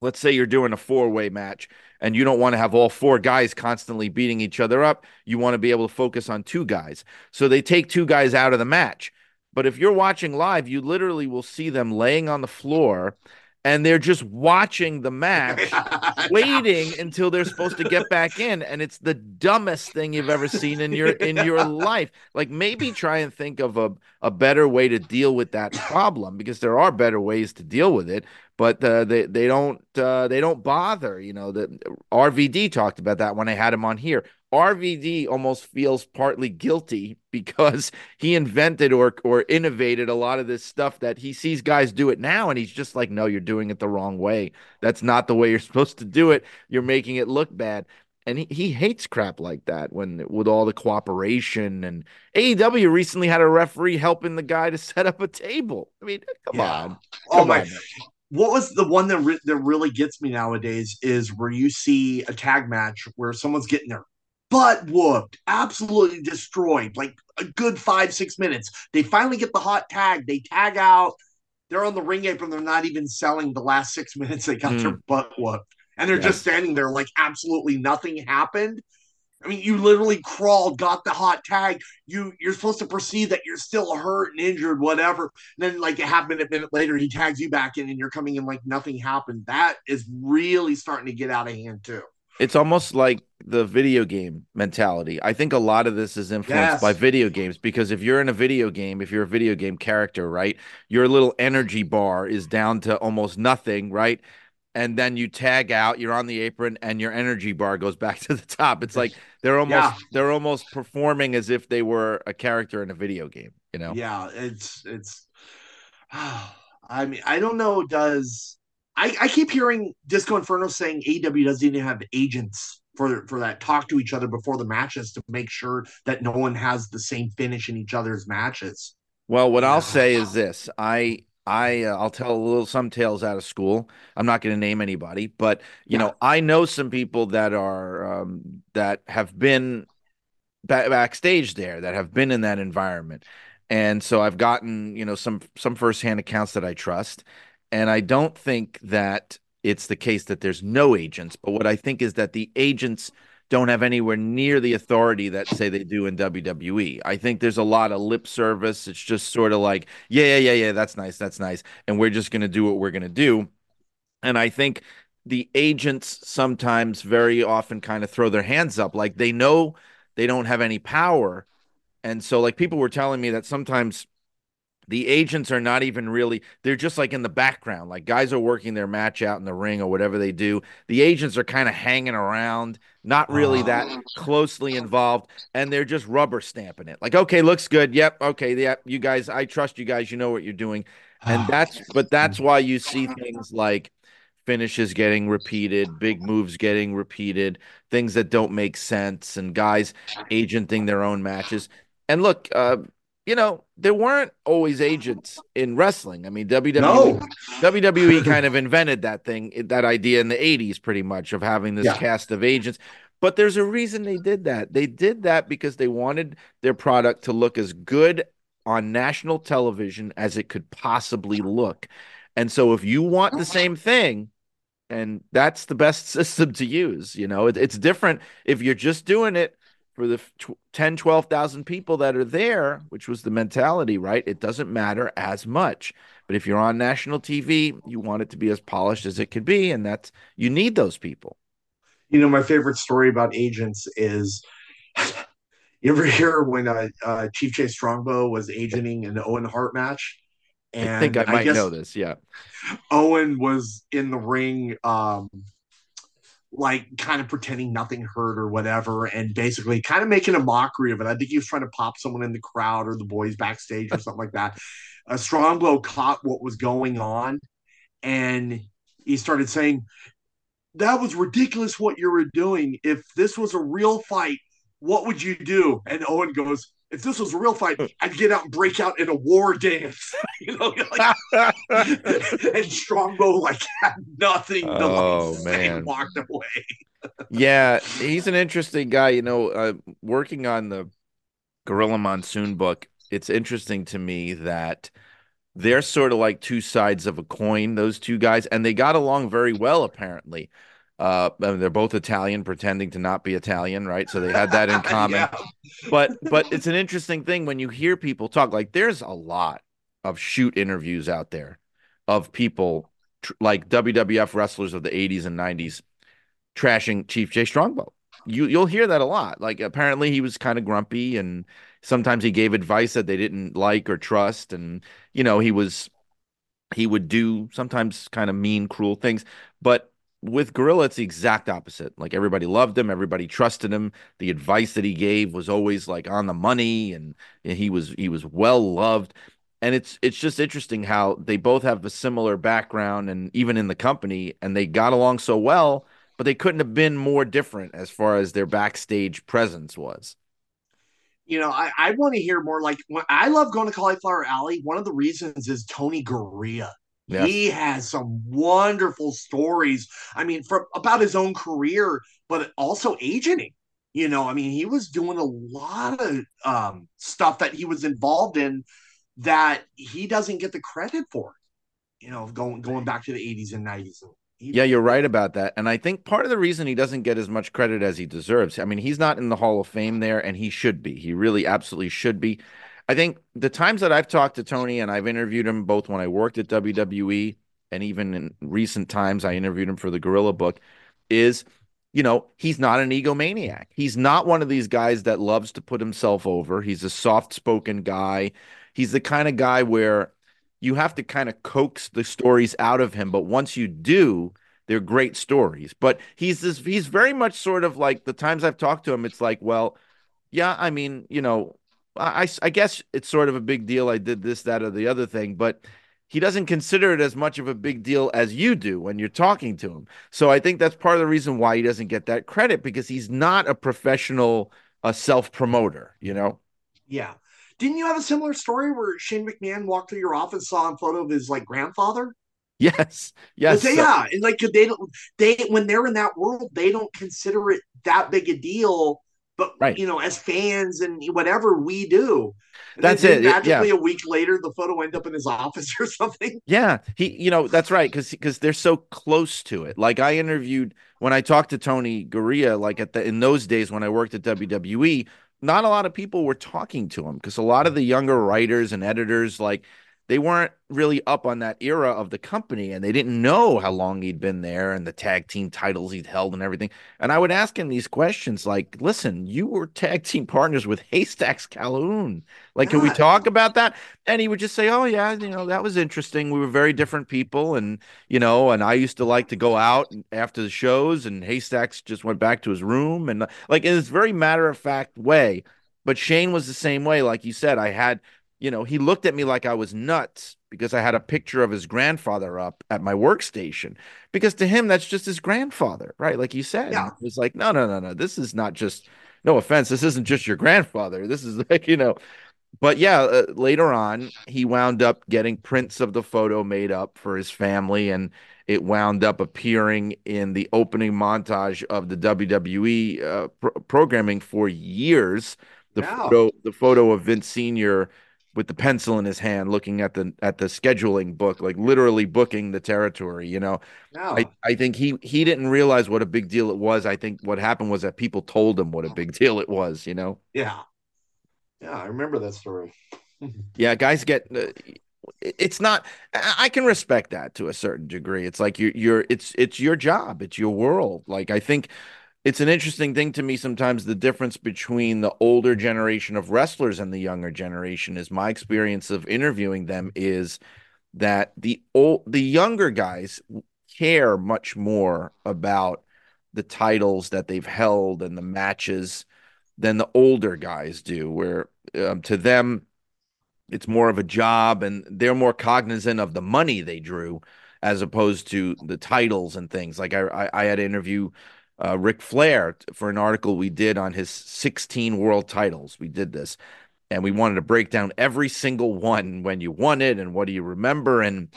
S2: let's say you're doing a four-way match and you don't want to have all four guys constantly beating each other up. You want to be able to focus on two guys. So they take two guys out of the match. But if you're watching live, you literally will see them laying on the floor and they're just watching the match, *laughs* waiting until they're supposed to get back in. And it's the dumbest thing you've ever seen in your in your life. Like maybe try and think of a, a better way to deal with that problem because there are better ways to deal with it but uh, they they don't uh, they don't bother. You know, that RVD talked about that when I had him on here. RVD almost feels partly guilty because *laughs* he invented or or innovated a lot of this stuff that he sees guys do it now, and he's just like, no, you're doing it the wrong way. That's not the way you're *laughs* supposed to do it. You're making it look bad. And he, he hates crap like that when with all the cooperation and AEW recently had a referee helping the guy to *laughs* set up a table. I mean, come
S1: Yeah.
S2: on.
S1: oh
S2: Come
S1: my
S2: on.
S1: what was the one that re- that really gets me nowadays is where you see a tag match where someone's getting their butt whooped, absolutely destroyed, like a good five six minutes. They finally get the hot tag. They tag out. They're on the ring apron. They're not even selling the last six *laughs* minutes. They got their hmm. butt whooped, and they're
S2: Yes.
S1: just standing there like absolutely nothing happened. I mean, you literally crawled, got the hot tag. You you're supposed to perceive that you're still hurt and injured, whatever. And then like a half minute, minute later, he tags you back in, and you're coming in like nothing happened. That is really starting to get out of hand too.
S2: It's almost like the video game mentality. I think a lot of this is influenced
S1: Yes.
S2: by video games because if you're in a video game, if you're a video game character, right, your little energy bar is down to almost nothing, right? And then you tag out, you're on the apron, and your energy bar goes *laughs* back to the top. It's like they're almost
S1: Yeah.
S2: they're almost performing as if they were a character in a video game, you know?
S1: Yeah, it's it's. *sighs* I mean, I don't know. Does I I keep hearing Disco Inferno saying AEW doesn't even have agents for for that talk to each other before the matches to make sure that no one has the same finish in each other's matches.
S2: Well, what I'll say is this: I, I, uh, I'll tell a little some tales out of school. I'm not going to name anybody, but you
S1: Yeah.
S2: know, I know some people that are um, that have been ba- backstage there, that have been in that environment, and so I've gotten you know some some firsthand accounts that I trust, and I don't think that it's the case that there's no agents, but what I think is that the agents don't have anywhere near the authority that say they do in WWE. I think there's a lot of lip service. It's just sort of like, yeah, yeah, yeah, yeah, that's nice, that's nice, and we're just going to do what we're going to do. And I think the agents sometimes very often kind of throw their hands up like they know they don't have any power. And so like people were telling me that sometimes the agents are not even really they're just like in the background like guys are working their match out in the ring or whatever they do. The agents are kind of hanging around not really that closely involved and they're just rubber stamping it. Like okay looks good. Yep okay yep you guys i trust you guys. You know what you're doing. And that's but that's why you see things like finishes getting repeated big moves getting repeated things that don't make sense and guys agenting their own matches. And look uh you know, there weren't always agents in wrestling. I mean, WWE
S1: No,
S2: WWE kind of invented that thing, that idea in the 80s, pretty much, of having this
S1: Yeah.
S2: cast of agents. But there's a reason they did that. They did that because they wanted their product to look as good on national television as it could possibly look. And so if you want the same thing, and that's the best *laughs* system to use, you know, it, it's different if you're just doing it for the tw- 10, 12,000 people that are there, which was the mentality, right? It doesn't matter as much. But if you're on national TV, you want it to be as polished as it could be. And that's, you need those people.
S1: you know my favorite story about agents is. *laughs* You ever hear when uh, uh, Chief Jay Strongbow was agenting an Owen Hart match?
S2: And I think I might
S1: guess
S2: know this. Yeah.
S1: Owen was in the ring, um, like kind of pretending nothing hurt or whatever, and basically kind of making a mockery of it. I think he was trying to pop someone in the crowd or the boys backstage or something like that. Uh, Strongbow caught what was going on, and he started saying, "That was ridiculous what you were doing. If this was a real fight, what would you do?" And Owen goes. If this was a real fight, *laughs* I'd get out and break out in a war dance. *laughs* you know, like *laughs* and Strongbow like had nothing to
S2: Oh,
S1: like *laughs*
S2: man.
S1: walked away.
S2: yeah, he's an interesting guy. You know, uh, working on the Gorilla Monsoon book, it's interesting to me that they're sort of like two sides of a coin, those two guys, and they got along very well, apparently. Uh, I mean, they're both Italian, pretending to not be Italian, right? So they had that in common.
S1: Yeah.
S2: But but it's an interesting thing when you hear people talk. Like, there's a lot of shoot interviews out there of people tr- like WWF wrestlers of the 80s and 90s trashing Chief J Strongbow. You you'll hear that a lot. Like apparently he was kind of grumpy and sometimes he gave advice that they didn't like or trust and you know he was he would do sometimes kind of mean cruel things. But with Gorilla it's the exact opposite. Like everybody loved him, everybody trusted him. The advice that he gave was always like on the money and, and he was he was well loved and it's it's just interesting how they both have a similar background and even in the company and they got along so well but they couldn't have been more different as far as their backstage presence was
S1: You know, I, I want to hear more. Like, I love going to Cauliflower Alley. One of the reasons is Tony Garea.
S2: Yes.
S1: He has some wonderful stories. I mean, from about his own career, but also agenting. You know, I mean, he was doing a lot of um, stuff that he was involved in that he doesn't get the credit for. You know, going going back to the '80s and '90s. He-
S2: yeah you're right about that and i think part of the reason he doesn't get as much credit as he deserves i mean he's not in the hall of fame there and he should be he really absolutely should be i think the times that i've talked to tony and i've interviewed him both when i worked at wwe and even in recent times i interviewed him for the gorilla book is you know, he's not an egomaniac. He's not one of these guys that loves to put himself over. He's a soft spoken guy. He's the kind of guy where you have to kind of coax the stories out of him. But once you do, they're great stories. But he's this, he's very much sort of like the times I've talked to him, it's like, well, yeah, I mean, you know, I, I guess it's sort of a big deal. I did this, that, or the other thing, but he doesn't consider it as much of a big deal as you do when you're talking to him. So I think that's part of the reason why he doesn't get that credit because he's not a professional uh, a self promoter, you know?
S1: Yeah. Didn't you have a similar story where Shane McMahon walked through your office, saw a photo of his like grandfather?
S2: Yes, yes,
S1: they- yeah, and like they don't they when they're in that world, they don't consider it that big a deal. But
S2: Right.
S1: you know, as fans and whatever we do, And
S2: That's it, yeah.
S1: Magically, a week later, the photo end up in his *laughs* office or something.
S2: Yeah, he, you know, that's right, because because they're so close to it. Like I interviewed when I talked to Tony Garea, like at the in those days when I worked at WWE, not a lot of people were talking to him because a lot of mm. the younger writers and editors, like they weren't really up on that era of the company and they didn't know how long he'd been there and the tag team titles he'd held and everything. And I would ask him these questions like, listen, you were tag team partners with Haystacks Calhoun. Like, can we talk about that? And he would just say, "Oh yeah, you know that was interesting. We were very different people, and you know, and I used to like to go out after the shows, and Haystacks just went back to his room, and like in this very matter of fact way. But Shane was the same way, like you said. I had, you know, he looked at me like I was nuts because I had a picture of his grandfather up at my workstation. Because to him, that's just his grandfather, right? Like you said,
S1: Yeah.
S2: it was like, no, no, no, no. This is not just. No offense, this isn't just your grandfather. This is *laughs* like, you know, but yeah, uh, later on, he wound up getting prints of the photo made up for his family, and it wound up appearing in the opening montage of the WWE uh, pro- programming for years. The photo, the photo of Vince Senior with the pencil in his hand, looking at the at the scheduling book, like literally booking the territory. You know,
S1: Yeah.
S2: I, I think he he didn't realize what a big deal it was. I think what happened was that people told him what a big deal it was. You know.
S1: yeah. Yeah, I remember that story. *laughs*
S2: Yeah, guys get uh, it's not I I can respect that to a certain degree. It's like you're you're it's it's your job, it's your world. Like I think it's an interesting thing to me sometimes the difference between the older generation of wrestlers and the younger generation is my experience of interviewing them is that the old the younger guys care much more about the titles that they've held and the matches than the older guys do where um, to them it's more of a job and they're more cognizant of the money they drew as opposed to the titles and things. Like i i, I had to interview uh, Ric Flair for an article we did on his 16 world titles we did this and we wanted to break down every single one when you won it and what do you remember and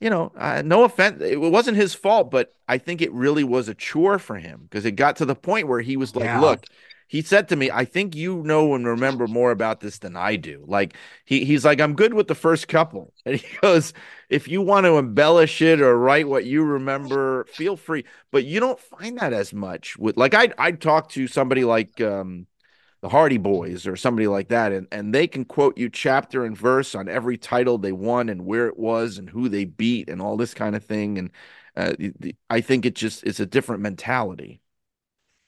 S2: you know uh, no offense it wasn't his fault but i think it really was a chore for him because it got to the point where he was like
S1: Yeah.
S2: look he said to me i think you know and remember more about this than i do like he, he's like i'm good with the first couple *laughs* and he goes if you want to embellish it or write what you remember feel free but you don't find that as much with like i'd, I'd talk to somebody like um the Hardy Boys or somebody like that, and, and they can quote you chapter and verse on every title they won and where it was and who they beat and all this kind of thing. And uh, I think it just it's a different mentality.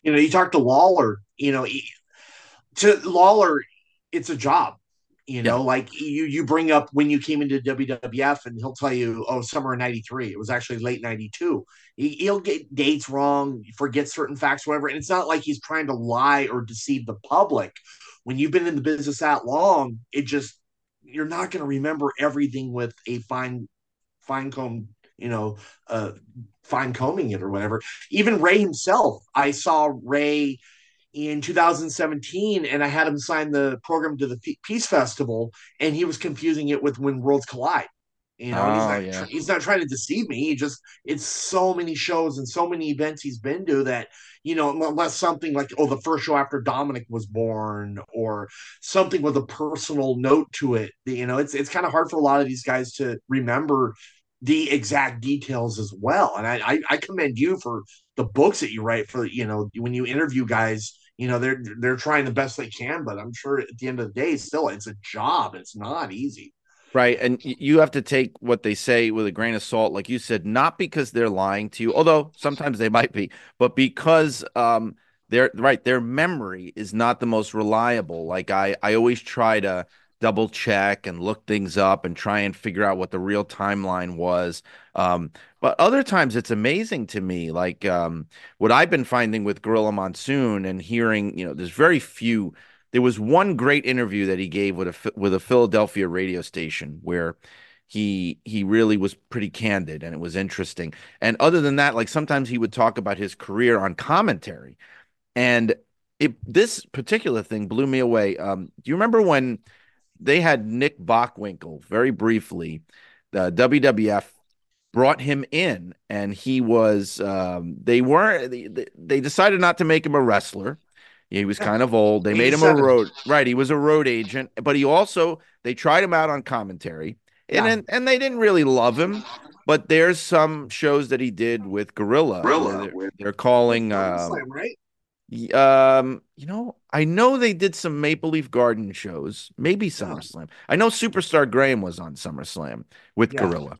S1: You know, you talk to Lawler, you know, he- to Lawler, it's a job. You know, like you you bring up when you came into WWF, and he'll tell you, "Oh, summer of '93." It was actually late '92. He, he'll get dates wrong, forget certain facts, whatever. And it's not like he's trying to lie or deceive the public. When you've been in the business that long, it just you're not going to remember everything with a fine fine comb, you know, uh, fine combing it or whatever. Even Rey himself, I saw Rey in 2017 and I had him sign the program to the Peace Festival and he was confusing it with When Worlds Collide. You know, and he's
S2: Oh,
S1: not
S2: yeah.
S1: he's not trying to deceive me. He just it's so many shows and so many events he's been to that you know unless something like oh the first show after Dominic was born or something with a personal note to it. You know, it's it's kind of hard for a lot of these guys to remember the exact details as well. And I, I I commend you for the books that you write for you know when you interview guys. You know they're they're trying the best they can, but I'm sure at the end of the day, still it's a job. It's not easy.
S2: Right. And you have to take what they say with a grain of salt, like you said, not because they're lying to you, although sometimes they might be, but because um their right, their memory is not the most reliable. Like I I always try to double check and look things up and try and figure out what the real timeline was. Um, but other times it's amazing to me, like um, what I've been finding with Gorilla Monsoon and hearing, you know, there's very few there was one great interview that he gave with a with a Philadelphia radio station where he he really was pretty candid and it was interesting. And other than that, like sometimes he would talk about his career on commentary. And it this particular thing blew me away. Um, do you remember when they had Nick Bockwinkel very briefly? The WWF brought him in and he was um, they weren't they, they decided not to make him a wrestler he was kind of old. They made him a road right. He was a road agent, but he also they tried him out on commentary, and yeah. and, and they didn't really love him. But there's some shows that he did with Gorilla. Gorilla. They're, they're, calling um, right. Um, you know, I know they did some Maple Leaf Garden shows, maybe SummerSlam. I know Superstar Graham was on SummerSlam with yeah. Gorilla,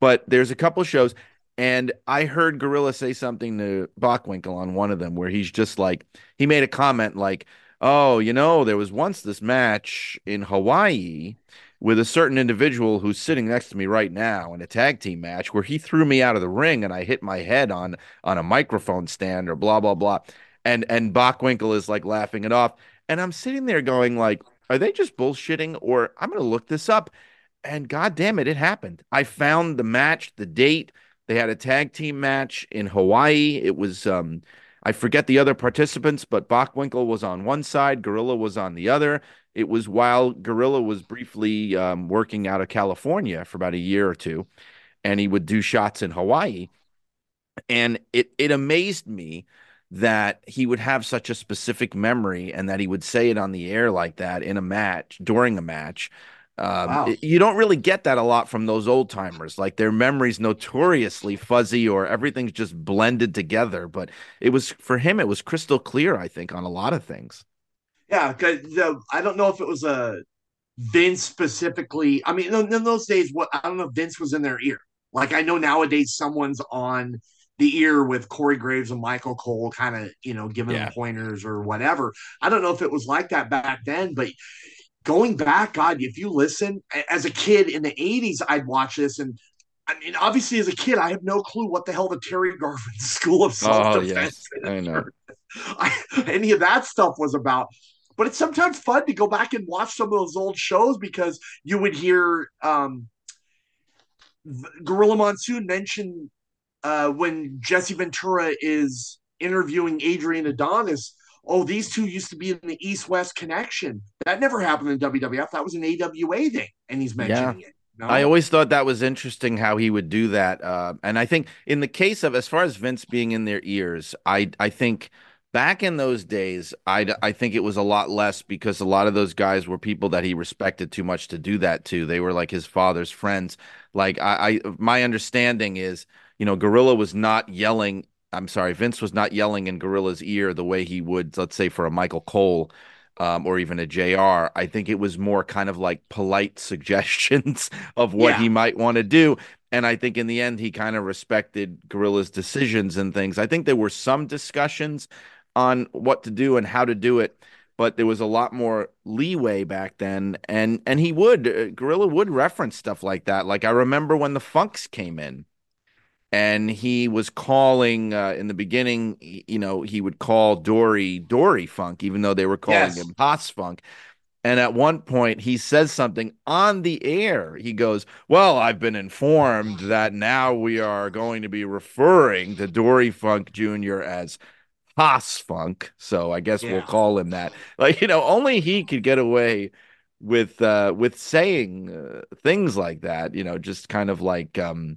S2: but there's a couple shows. And I heard Gorilla say something to Bockwinkel on one of them where he's just like, he made a comment like, oh, you know, there was once this match in Hawaii with a certain individual who's sitting next to me right now in a tag team match where he threw me out of the ring and I hit my head on on a microphone stand or blah blah blah. And and Bockwinkel is like laughing it off. And I'm sitting there going like, are they just bullshitting or I'm gonna look this up? And god damn it, it happened. I found the match, the date, they had a tag team match in Hawaii. It was um, I forget the other participants, but Bockwinkel was on one side, Gorilla was on the other. It was while Gorilla was briefly um, working out of California for about a year or two, and he would do shots in Hawaii. And it it amazed me that he would have such a specific memory and that he would say it on the air like that in a match during a match um, wow. You don't really get that a lot from those old timers. Like their memories notoriously fuzzy or everything's just blended together. But it was for him, it was crystal clear, I think, on a lot of things.
S1: Yeah, because I don't know if it was a Vince specifically. I mean, in, in those days, what I don't know if Vince was in their ear. Like I know nowadays, someone's on the ear with Corey Graves and Michael Cole, kind of you know giving yeah. them pointers or whatever. I don't know if it was like that back then, but going back, God, if you listen as a kid in the 80s, I'd watch this. And I mean, obviously, as a kid, I have no clue what the hell the Terry *laughs* Garvin School of Self Defense
S2: oh, yes. I know.
S1: I, *laughs* any of that stuff was about. But it's sometimes fun to go back and watch some of those old shows because you would hear um, Gorilla Monsoon mention uh, when Jesse Ventura is interviewing Adrian Adonis oh, these two used to be in the East West connection. That never happened in WWF. That was an AWA thing, and he's mentioning yeah. it.
S2: No? I always thought that was interesting how he would do that. Uh, and I think in the case of as far as Vince being in their ears, I I think back in those days, I I think it was a lot less because a lot of those guys were people that he respected too much to do that to. They were like his father's friends. Like I, I my understanding is, you know, Gorilla was not yelling I'm sorry, Vince was not yelling in Gorilla's ear the way he would, let's say, for a Michael Cole um, or even a JR. I think it was more kind of like polite *laughs* suggestions of what yeah. he might want to do. And I think in the end, he kind of respected Gorilla's decisions and things. I think there were some discussions on what to do and how to do it, but there was a lot more leeway back then. And and he would, uh, Gorilla would reference stuff like that. Like I remember when the Funks came in and he was calling uh, in the beginning. You know, he would call Dory Dory Funk, even though they were calling yes. him Hoss Funk. And at one point, he says something on the air. He goes, Well, I've been informed that now we are going to be referring to Dory Funk Jr. as Hoss Funk. So I guess yeah. we'll call him that. Like, you know, only he could get away with uh with saying uh, things like that you know just kind of like um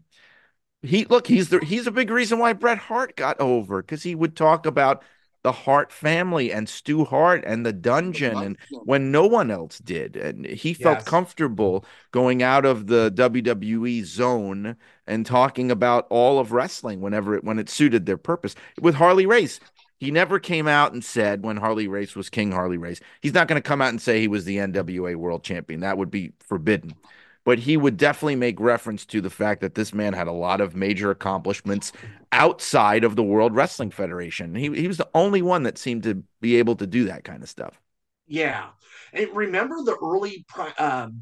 S2: he look he's the he's a big reason why Bret Hart got over because he would talk about the Hart family and Stu Hart and the dungeon and when no one else did. And he felt yes. comfortable going out of the WWE zone and talking about all of wrestling whenever it when it suited their purpose. With Harley Race he never came out and said when Harley Race was King Harley Race he's not going to come out and say he was the NWA world champion. That would be forbidden but he would definitely make reference to the fact that this man had a lot of major accomplishments outside of the World Wrestling Federation. He he was the only one that seemed to be able to do that kind of stuff.
S1: Yeah. And remember the early um,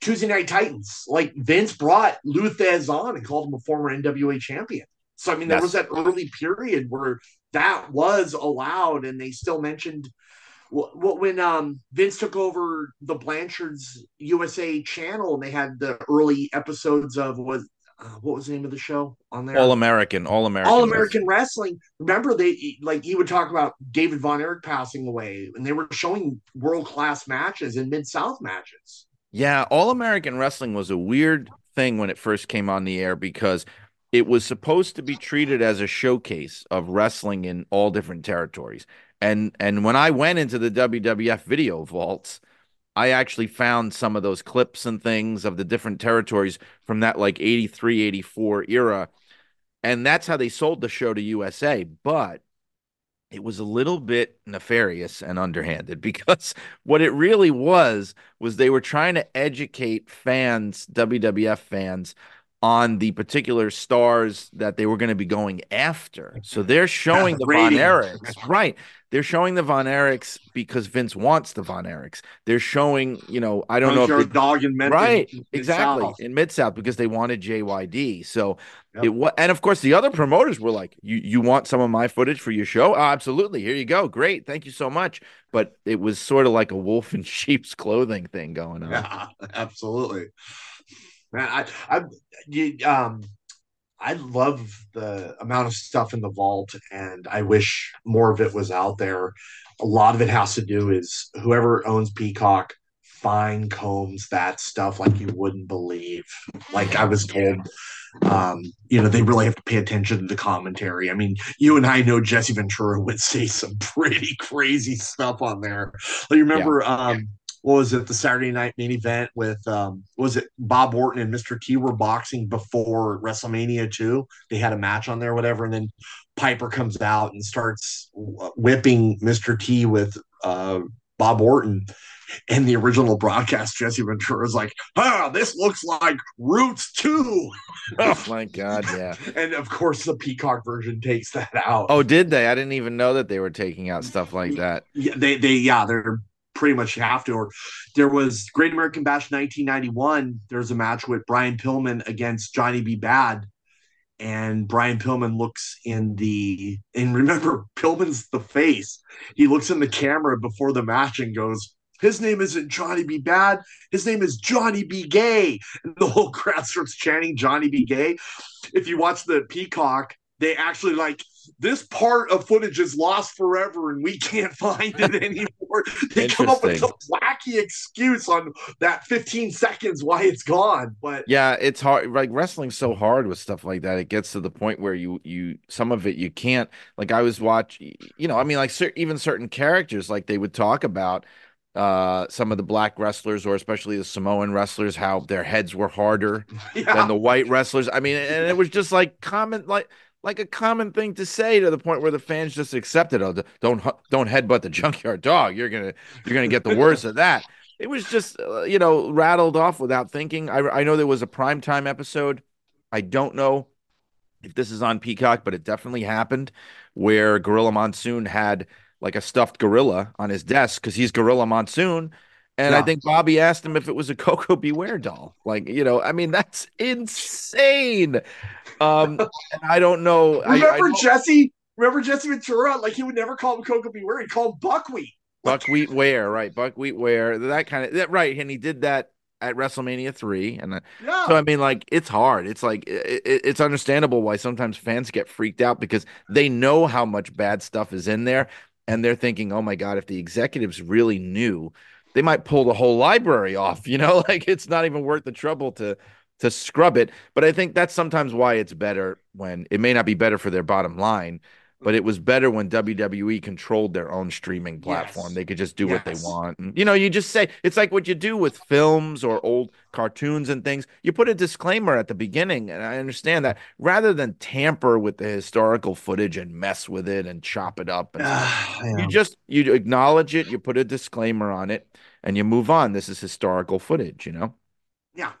S1: Tuesday Night Titans? Like Vince brought Lou Thesz on and called him a former NWA champion. So I mean, there yes. was that early period where that was allowed, and they still mentioned when um, Vince took over the Blanchard's USA channel, and they had the early episodes of was uh, what was the name of the show on there?
S2: All American, All American,
S1: All American Wrestling. Remember, they like he would talk about David Von Erich passing away, and they were showing world class matches and Mid South matches.
S2: Yeah, All American Wrestling was a weird thing when it first came on the air because it was supposed to be treated as a showcase of wrestling in all different territories. And and when I went into the WWF video vaults, I actually found some of those clips and things of the different territories from that like 83, 84 era. And that's how they sold the show to USA. But it was a little bit nefarious and underhanded *laughs* because what it really was was they were trying to educate fans, WWF fans, on the particular stars that they were going to be going after. So *laughs* they're showing the Von Erichs, right? They're showing the Von Erichs because Vince wants the Von Erichs. They're showing, you know, I don't know
S1: if they, dog in Memphis,
S2: right, exactly in Mid South because they wanted JYD. So yep. it was, and of course the other promoters were like, "You you want some of my footage for your show? Oh, absolutely. Here you go. Great, thank you so much." But it was sort of like a wolf in *laughs* sheep's clothing thing going on.
S1: Yeah, absolutely. Man, I, I, you, um, I love the amount of stuff in the vault, and I wish more of it was out there. A lot of it has to do is whoever owns Peacock fine combs that stuff like you wouldn't believe. Like I was told, um, you know, they really have to pay attention to the commentary. I mean, you and I know Jesse Ventura would say some pretty crazy stuff on there. Like, you remember, yeah. um, what was it the Saturday night main event with um was it Bob Orton and Mr. T were boxing before WrestleMania 2 they had a match on there whatever and then Piper comes out and starts whipping Mr. T with uh Bob Orton. And the original broadcast Jesse Ventura is like ah this looks like Roots 2
S2: oh my god yeah. *laughs*
S1: And of course the Peacock version takes that out.
S2: Oh did they? I didn't even know that they were taking out stuff like that.
S1: Yeah they they yeah they're pretty much have to. Or there was Great American Bash 1991. There's a match with Brian Pillman against Johnny B. Bad. And Brian Pillman looks in the, and remember, *laughs* Pillman's the face. He looks in the camera before the match and goes, his name isn't Johnny B. Bad. His name is Johnny B. Gay. And the whole *laughs* crowd starts chanting Johnny B. Gay. If you watch the Peacock, they actually like this part of footage is lost forever and we can't *laughs* find it anymore. they come up with some wacky excuse on that 15 seconds why it's gone. But
S2: yeah, it's hard. Like wrestling's so hard with stuff like that. It gets to the point where you you some of it you can't. Like I was watching, you know, I mean, like even certain characters, like they would talk about uh some of the black wrestlers or especially the Samoan wrestlers how their heads were harder *laughs* yeah. than the white wrestlers. I mean, and it was just like comment like like a common thing to say to the point where the fans just accept it. Oh, don't don't headbutt the *laughs* junkyard dog. You're gonna you're gonna get the worst of that. It was just uh, you know rattled off without thinking. I I know there was a primetime episode. I don't know if this is on Peacock, but it definitely happened where Gorilla Monsoon had like a stuffed gorilla on his desk because he's Gorilla Monsoon. And yeah. I think Bobby asked him if it was a *laughs* Koko B. Ware doll. Like, you know, I mean, that's insane. Um, I don't know.
S1: Remember
S2: I, I
S1: Jesse? Remember Jesse Ventura? Like he would never call him Koko B. Ware. He called him Buckwheat.
S2: Buckwheat Ware, right? Buckwheat Ware, that kind of that, right? And he did that at WrestleMania three, and yeah. so I mean, like it's hard. It's like it, it's understandable why sometimes fans get freaked out because they know how much bad stuff is in there, and they're thinking, "Oh my god, if the executives really knew." They might pull the whole library off, you know, *laughs* like it's not even worth the trouble to to scrub it. But I think that's sometimes why it's better when it may not be better for their bottom line, but it was better when WWE controlled their own streaming platform. Yes. They could just do yes. what they want. And, you know, you just say it's like what you do with films or old cartoons and things. You put a disclaimer at the beginning, and I understand that rather than tamper with the historical footage and mess with it and chop it up. And *sighs* You just you acknowledge it, you put a disclaimer on it, and you move on. This is historical footage, you know.
S1: Yeah,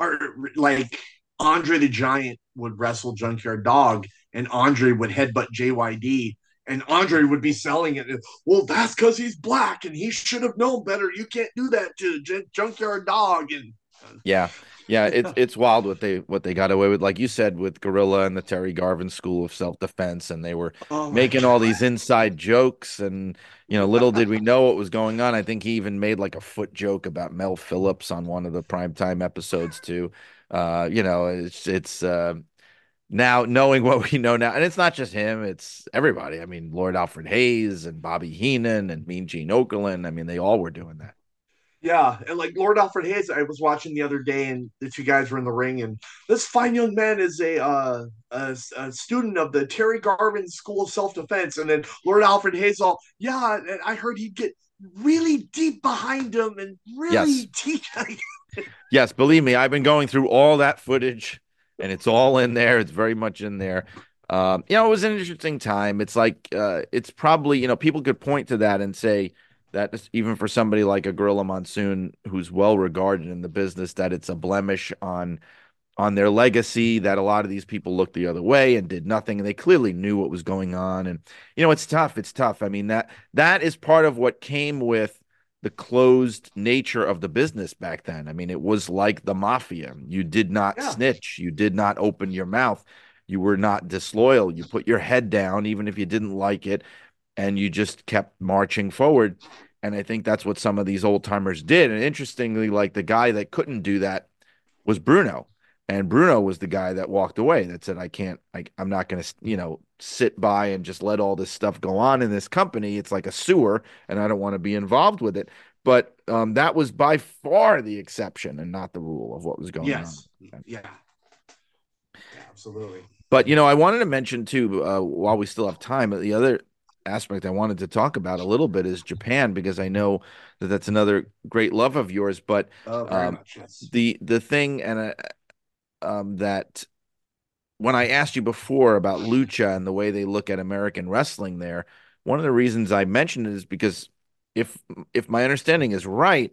S1: or like Andre the Giant would wrestle Junkyard Dog, and Andre would headbutt JYD, and Andre would be selling it. Well, that's because he's black, and he should have known better. You can't do that to Junkyard Dog, and
S2: Yeah, yeah, it's *laughs* it's wild what they what they got away with, like you said, with Gorilla and the Terry Garvin School of Self Defense, and they were
S1: oh
S2: making all these inside jokes, and you know, little did we *laughs* know what was going on. I think he even made like a foot joke about Mel Phillips on one of the primetime episodes too. Uh, you know, it's it's uh, now knowing what we know now, and it's not just him; it's everybody. I mean, Lord Alfred Hayes and Bobby Heenan and Mean Gene Okerlund. I mean, they all were doing that.
S1: Yeah, and like Lord Alfred Hayes, I was watching the other day, and the two guys were in the ring, and this fine young man is a uh, a, a student of the Terry Garvin School of Self Defense, and then Lord Alfred Hayes, all yeah, and I heard he'd get really deep behind him and really
S2: Yes.
S1: teach. *laughs*
S2: Yes, believe me, I've been going through all that footage and it's all in there. It's very much in there. Um, you know, it was an interesting time. It's like uh, it's probably, you know, people could point to that and say that even for somebody like a Gorilla Monsoon who's well regarded in the business, that it's a blemish on on their legacy, that a lot of these people looked the other way and did nothing. And they clearly knew what was going on. And you know, it's tough. It's tough. I mean, that that is part of what came with the closed nature of the business back then. I mean, it was like the mafia. You did not
S1: Yeah.
S2: snitch, you did not open your mouth, you were not disloyal. You put your head down, even if you didn't like it, and you just kept marching forward. And I think that's what some of these old timers did. And interestingly, like the guy that couldn't do that was Bruno. And Bruno was the guy that walked away that said, I can't, I, I'm not going to, you know, sit by and just let all this stuff go on in this company. It's like a sewer and I don't want to be involved with it. But um, that was by far the exception and not the rule of what was going
S1: yes,
S2: on.
S1: yeah. yeah, absolutely.
S2: But, you know, I wanted to mention too, uh, while we still have time, the other aspect I wanted to talk about a little bit is Japan, because I know that that's another great love of yours. But
S1: Oh,
S2: Um,
S1: much. Yes.
S2: the the thing and uh, um that when I asked you before about lucha and the way they look at American wrestling there, one of the reasons I mentioned it is because if if my understanding is right,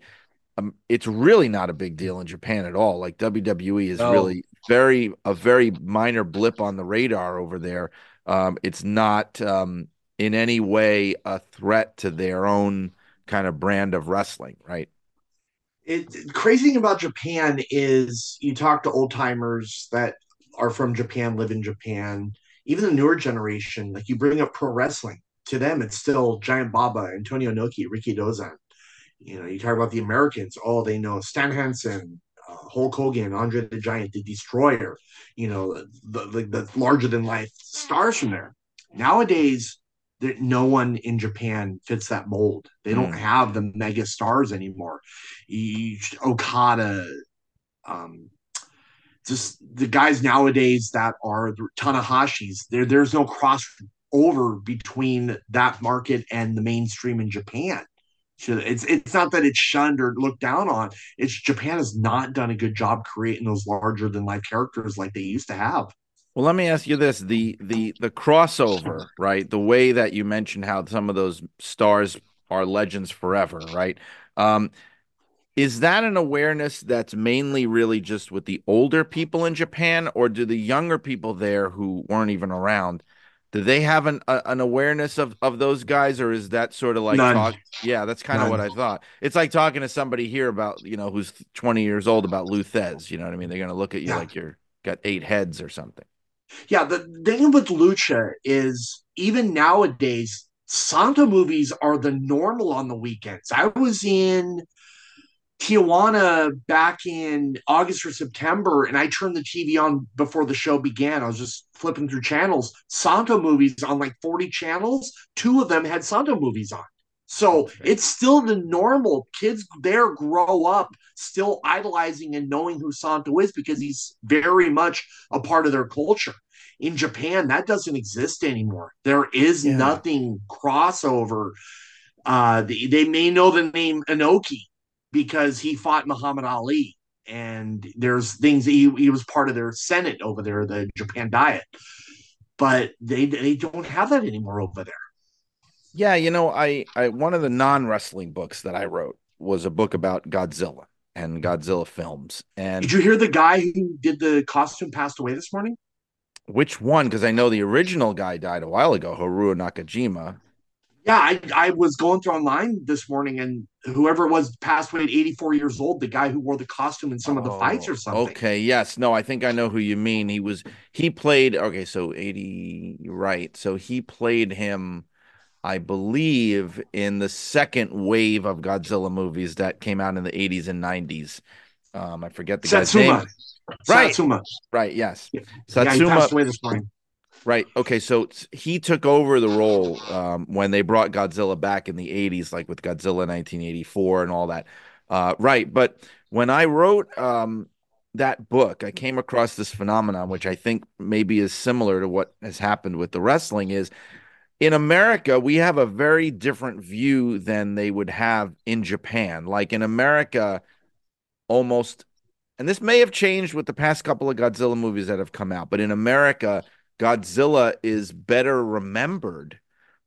S2: um, it's really not a big deal in Japan at all. Like WWE is
S1: No.
S2: really very a very minor blip on the radar over there. Um, it's not um, in any way a threat to their own kind of brand of wrestling, right?
S1: it crazy thing about Japan is you talk to old timers that are from Japan, live in Japan, even the newer generation, like you bring up pro wrestling. To them, it's still Giant Baba, Antonio Inoki, Ricky Dozan. You know, you talk about the Americans, oh, they know Stan Hansen, uh, Hulk Hogan, Andre the Giant, the Destroyer, you know, the, the, the larger than life stars from there. Nowadays, there, no one in Japan fits that mold. They don't
S2: Mm.
S1: have the mega stars anymore. Okada, um, just the guys nowadays that are the Tanahashis. There, there's no crossover between that market and the mainstream in Japan. So it's it's not that it's shunned or looked down on. It's Japan has not done a good job creating those larger than life characters like they used to have.
S2: Well, let me ask you this: the the the crossover, right? The way that you mentioned how some of those stars are legends forever, right? Um, is that an awareness that's mainly really just with the older people in Japan, or do the younger people there who weren't even around, do they have an a, an awareness of of those guys, or is that sort of like talk? Yeah, that's kind of what I thought. It's like talking to somebody here about you know who's twenty years old about Lou Thesz. You know what I mean? They're gonna look at you
S1: Yeah.
S2: like you're got eight heads or something.
S1: Yeah, the thing with Lucha is even nowadays, Santo movies are the normal on the weekends. I was in Tijuana back in August or September, and I turned the TV on before the show began. I was just flipping through channels. Santo movies on like 40 channels, two of them had Santo movies on. So it's still the normal. Kids there grow up still idolizing and knowing who Santo is because he's very much a part of their culture. In Japan, that doesn't exist anymore. There is
S2: Yeah.
S1: nothing crossover. Uh, they, they may know the name Inoki because he fought Muhammad Ali, and there's things that he, he was part of their Senate over there, the Japan Diet. But they they don't have that anymore over there.
S2: Yeah, you know, I, I one of the non-wrestling books that I wrote was a book about Godzilla. and Godzilla films. And
S1: Did you hear the guy who did the costume passed away this morning?
S2: which one? Because I know the original guy died a while ago, Haruo Nakajima.
S1: Yeah, I, I was going through online this morning, and whoever it was passed away at 84 years old. The guy who wore the costume in some of the oh, fights or
S2: Oh,
S1: something.
S2: Okay, yes. No, I think I know who you mean. He was he played okay, so 80 right. So he played him I believe in the second wave of Godzilla movies that came out in the 80s and 90s. Um I forget the guy's name. Right.
S1: Satsuma.
S2: Right, yes.
S1: Yeah, Yeah,
S2: Satsuma
S1: passed away this morning.
S2: Right. Okay. So he took over the role um, when they brought Godzilla back in the 80s, like with Godzilla 1984 and all that. Uh, right. But when I wrote um, that book, I came across this phenomenon, which I think maybe is similar to what has happened with the wrestling is in America, we have a very different view than they would have in Japan. Like in America, almost, and this may have changed with the past couple of Godzilla movies that have come out, but in America, Godzilla is better remembered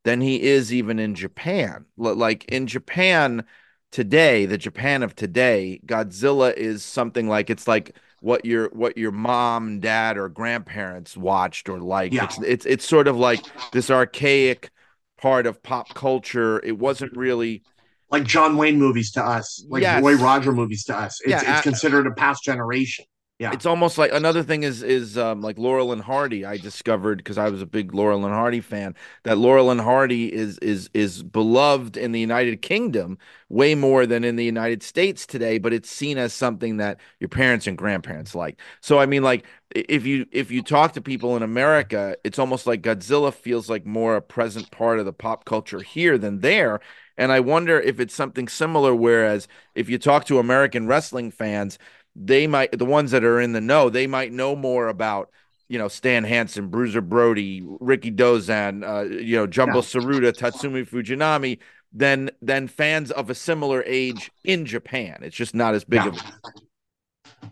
S2: than he is even in Japan. Like in Japan today, the Japan of today, Godzilla is something like it's like what your what your mom, dad, or grandparents watched or liked.
S1: Yeah.
S2: It's it's it's sort of like this archaic part of pop culture. It wasn't really
S1: Like John Wayne movies to us, like
S2: Yes.
S1: Roy Roger movies to us. It's,
S2: Yeah,
S1: it's considered a past generation. Yeah.
S2: it's almost like another thing is is um, like Laurel and Hardy. I discovered because I was a big Laurel and Hardy fan that Laurel and Hardy is is is beloved in the United Kingdom way more than in the United States today. But it's seen as something that your parents and grandparents like. So I mean, like if you if you talk to people in America, it's almost like Godzilla feels like more a present part of the pop culture here than there. And I wonder if it's something similar. Whereas if you talk to American wrestling fans they might the ones that are in the know they might know more about you know Stan Hansen, Bruiser Brody, Rikidozan, uh, you know Jumbo
S1: Yeah.
S2: Tsuruta, Tatsumi Fujinami than than fans of a similar age in Japan. It's just not as big
S1: Yeah.
S2: of a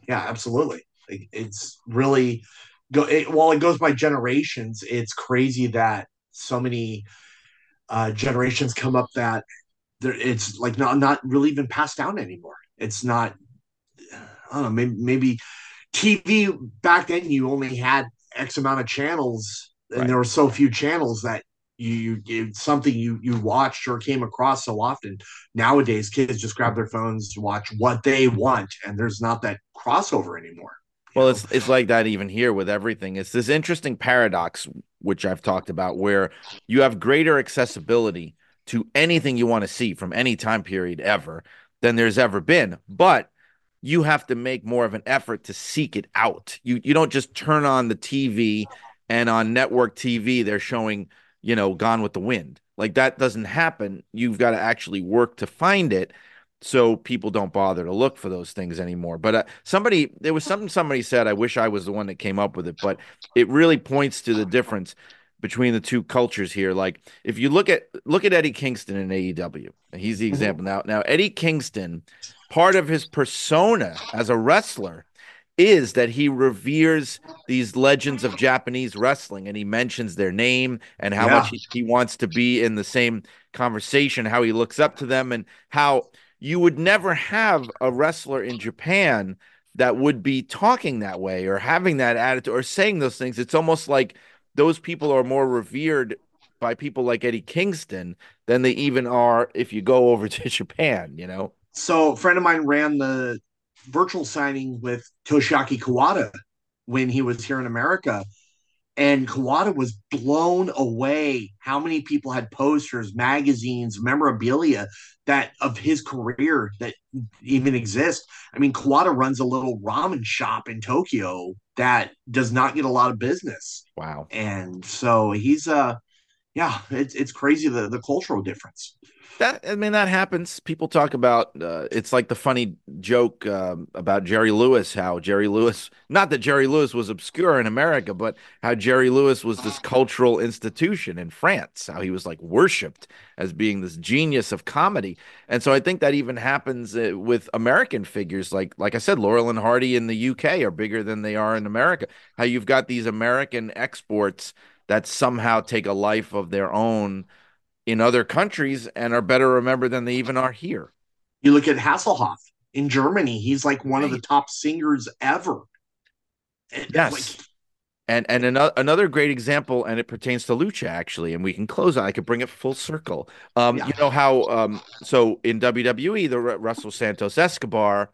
S1: Yeah, absolutely. It- It's really go it, while it goes by generations. It's crazy that so many uh, generations come up that there, it's like not not really even passed down anymore. It's not. I don't know. Maybe, maybe TV back then you only had X amount of channels, and
S2: Right.
S1: there were so few channels that you, you something you you watched or came across so often. Nowadays, kids just grab their phones to watch what they want, and there's not that crossover anymore.
S2: Well,
S1: know?
S2: it's it's like that even here with everything. It's this interesting paradox which I've talked about where you have greater accessibility to anything you want to see from any time period ever than there's ever been, but you have to make more of an effort to seek it out. You you don't just turn on the TV and on network TV they're showing, you know, Gone with the Wind. Like that doesn't happen. You've got to actually work to find it so people don't bother to look for those things anymore. But uh, somebody, there was something somebody said. I wish I was the one that came up with it, but it really points to the difference between the two cultures here. Like if you look at look at Eddie Kingston in AEW, and he's the mm-hmm. example now. Now Eddie Kingston, part of his persona as a wrestler is that he reveres these legends of Japanese wrestling and he mentions their name and how
S1: Yeah.
S2: much he, he wants to be in the same conversation, how he looks up to them, and how you would never have a wrestler in Japan that would be talking that way or having that attitude or saying those things. It's almost like those people are more revered by people like Eddie Kingston than they even are if you go *laughs* over to Japan, you know?
S1: So a friend of mine ran the virtual signing with Toshiaki Kawada when he was here in America. And Kawada was blown away how many people had posters, magazines, memorabilia that of his career that even exist. I mean, Kawada runs a little ramen shop in Tokyo that does not get a lot of business.
S2: Wow.
S1: And so he's uh yeah, it's it's crazy the the cultural difference.
S2: That I mean that happens. People talk about uh, it's like the funny joke um, about Jerry Lewis. How Jerry Lewis, not that Jerry Lewis was obscure in America, but how Jerry Lewis was this cultural institution in France. How he was like worshipped as being this genius of comedy. And so I think that even happens uh, with American figures. Like like I said, Laurel and Hardy in the UK are bigger than they are in America. How you've got these American exports that somehow take a life of their own in other countries and are better remembered than they even are here.
S1: You look at Hasselhoff. in Germany. He's like one of the top singers ever. And,
S2: Yes.
S1: like,
S2: And and another another great example, and it pertains to lucha actually, and we can close on. I could bring it full circle. Um,
S1: Yeah.
S2: you know how um, so in WWE, the Ru- Russell Santos Escobar,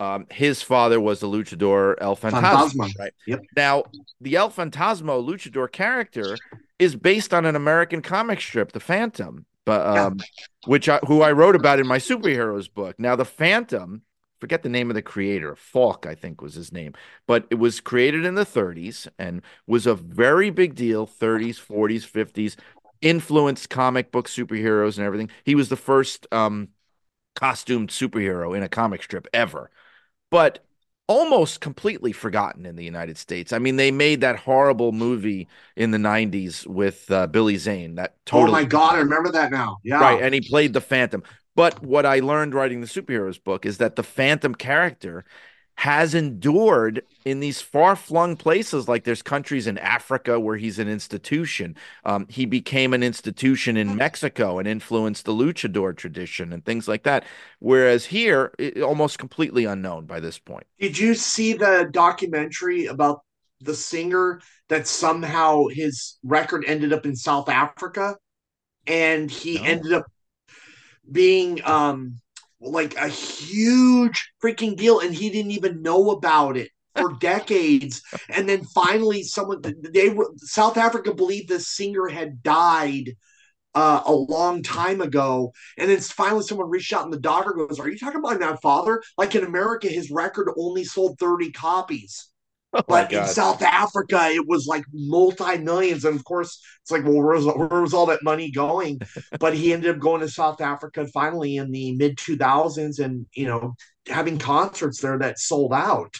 S2: um, his father was the luchador El Fantasma,
S1: Fantasma.
S2: right?
S1: Yep.
S2: Now the El Fantasma luchador character is based on an American comic strip, The Phantom, but
S1: Yeah.
S2: um, which I who I wrote about in my superheroes book. Now the Phantom, forget the name of the creator, Falk, I think was his name but it was created in the 30s and was a very big deal 30s 40s 50s influenced comic book superheroes and everything he was the first um costumed superhero in a comic strip ever but almost completely forgotten in the united states i mean they made that horrible movie in the 90s with uh, billy zane that totally
S1: oh my god, I remember that now. Yeah.
S2: Right, and he played the Phantom. But what I learned writing the superheroes book is that the Phantom character has endured in these far-flung places like there's countries in Africa where he's an institution. Um, he became an institution in Mexico and influenced the luchador tradition and things like that. Whereas here, it, almost completely unknown by this point.
S1: Did you see the documentary about the singer that somehow his record ended up in South Africa and he
S2: No.
S1: ended up being um like a huge freaking deal and he didn't even know about it for *laughs* decades and then finally someone they were South Africa believed this singer had died uh, a long time ago. And then finally someone reached out and the doctor goes, Are you talking about my father? Like in America, his record only sold 30 copies.
S2: Oh
S1: But in South Africa, it was like multi millions. And of course, it's like, well, where was, where was all that money going? *laughs* but he ended up going to South Africa finally in the mid 2000s and, you know, having concerts there that sold out.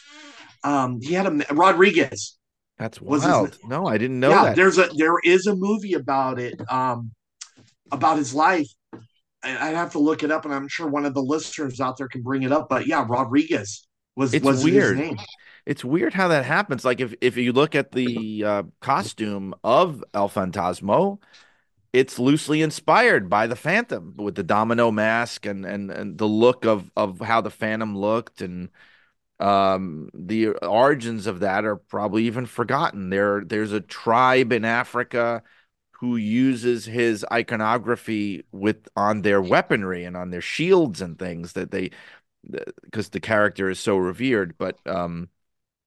S1: Um, he had a Rodriguez.
S2: That's
S1: Was his-
S2: wild. No, I didn't know
S1: yeah,
S2: that.
S1: there's a there is a movie about it, um, about his life. I'd have to look it up, and I'm sure one of the listeners out there can bring it up. But yeah, Rodriguez was
S2: It's
S1: was
S2: weird.
S1: his name.
S2: It's weird how that happens. Like if if you look at the *laughs* uh, costume of El Fantasmo, it's loosely inspired by the Phantom with the domino mask and and and the look of of how the Phantom looked and um the origins of that are probably even forgotten. There there's a tribe in Africa who uses his iconography with on their weaponry and on their shields and things that they because the character is so revered. But um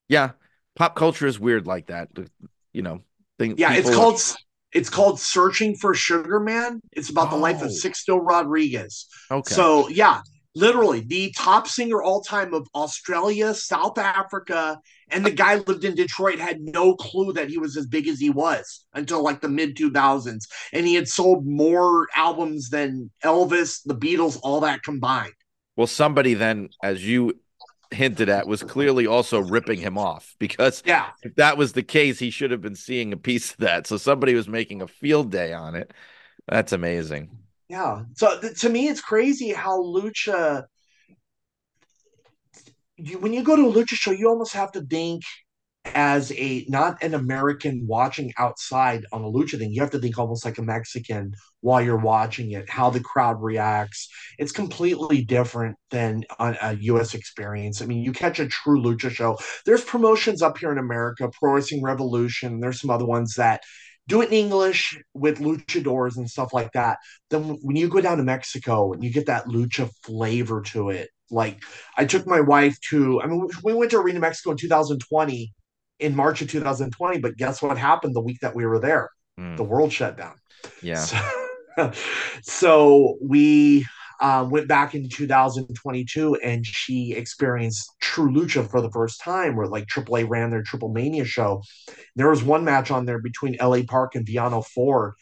S2: yeah, pop culture is weird like that. You know, thing,
S1: Yeah, it's called it's called Searching for Sugar Man. It's about the life
S2: Oh.
S1: of Sixto Rodriguez.
S2: okay.
S1: So yeah, literally the top singer all time of Australia, South Africa, and the guy lived in Detroit had no clue that he was as big as he was until like the mid 2000s, and he had sold more albums than Elvis, the Beatles, all that combined.
S2: well, somebody then, as you hinted at, was clearly also ripping him off because
S1: Yeah,
S2: if that was the case, he should have been seeing a piece of that. So somebody was making a field day on it. That's amazing.
S1: yeah. So th- to me, it's crazy how lucha. You, when you go to a lucha show, you almost have to think as a not an American watching outside on a lucha thing. You have to think almost like a Mexican while you're watching it, how the crowd reacts. It's completely different than a, a U.S. experience. I mean, you catch a true lucha show. There's promotions up here in America, Pro Wrestling Revolution. There's some other ones that do it in English with luchadors and stuff like that. Then when you go down to Mexico and you get that lucha flavor to it, like I took my wife to, I mean, we went to Arena Mexico in 2020 in March of 2020, but guess what happened the week that we were there?
S2: Mm,
S1: The world shut down.
S2: yeah.
S1: So, *laughs* so we uh, went back in 2022 and she experienced true lucha for the first time where like AAA ran their Triple Mania show. There was one match on there between LA Park and Villano IV.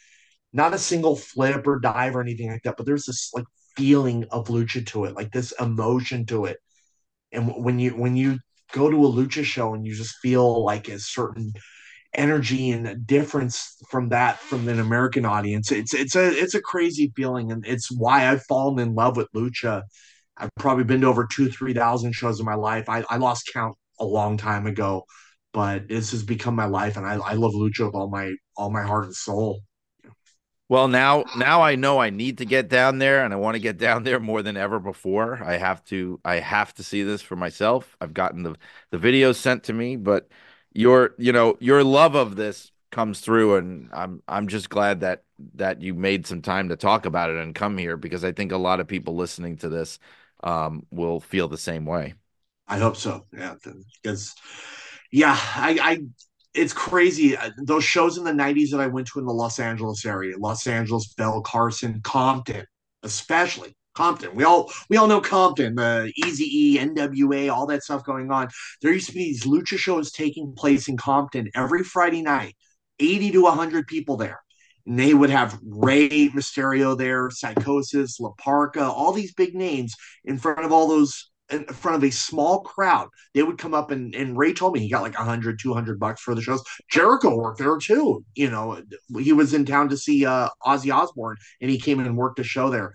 S1: Not a single flip or dive or anything like that, but there's this like feeling of lucha to it, like this emotion to it. And when you when you go to a lucha show and you just feel like a certain energy and difference from that from an American audience. It's it's a it's a crazy feeling, and it's why I've fallen in love with lucha. I've probably been to over two three thousand shows in my life. I, I lost count a long time ago, but this has become my life, and I, I love lucha with all my all my heart and soul.
S2: Well, now now I know I need to get down there and I want to get down there more than ever before. I have to I have to see this for myself. I've gotten the the videos sent to me, but your you know, your love of this comes through and I'm I'm just glad that that you made some time to talk about it and come here because I think a lot of people listening to this um, will feel the same way.
S1: I hope so. Yeah, because yeah, I, I it's crazy. Uh, those shows in the 90s that I went to in the Los Angeles area, Los Angeles, Bell, Carson, Compton, especially Compton. We all we all know Compton, the Easy E, NWA, all that stuff going on. There used to be these lucha shows taking place in Compton every Friday night, 80 to 100 people there. And they would have Rey Mysterio there, Psicosis, La Parka, all these big names in front of all those in front of a small crowd. They would come up and, and Rey told me he got like 100, 200 bucks for the shows. Jericho worked there too. You know, he was in town to see uh, Ozzy Osbourne and he came in and worked a show there.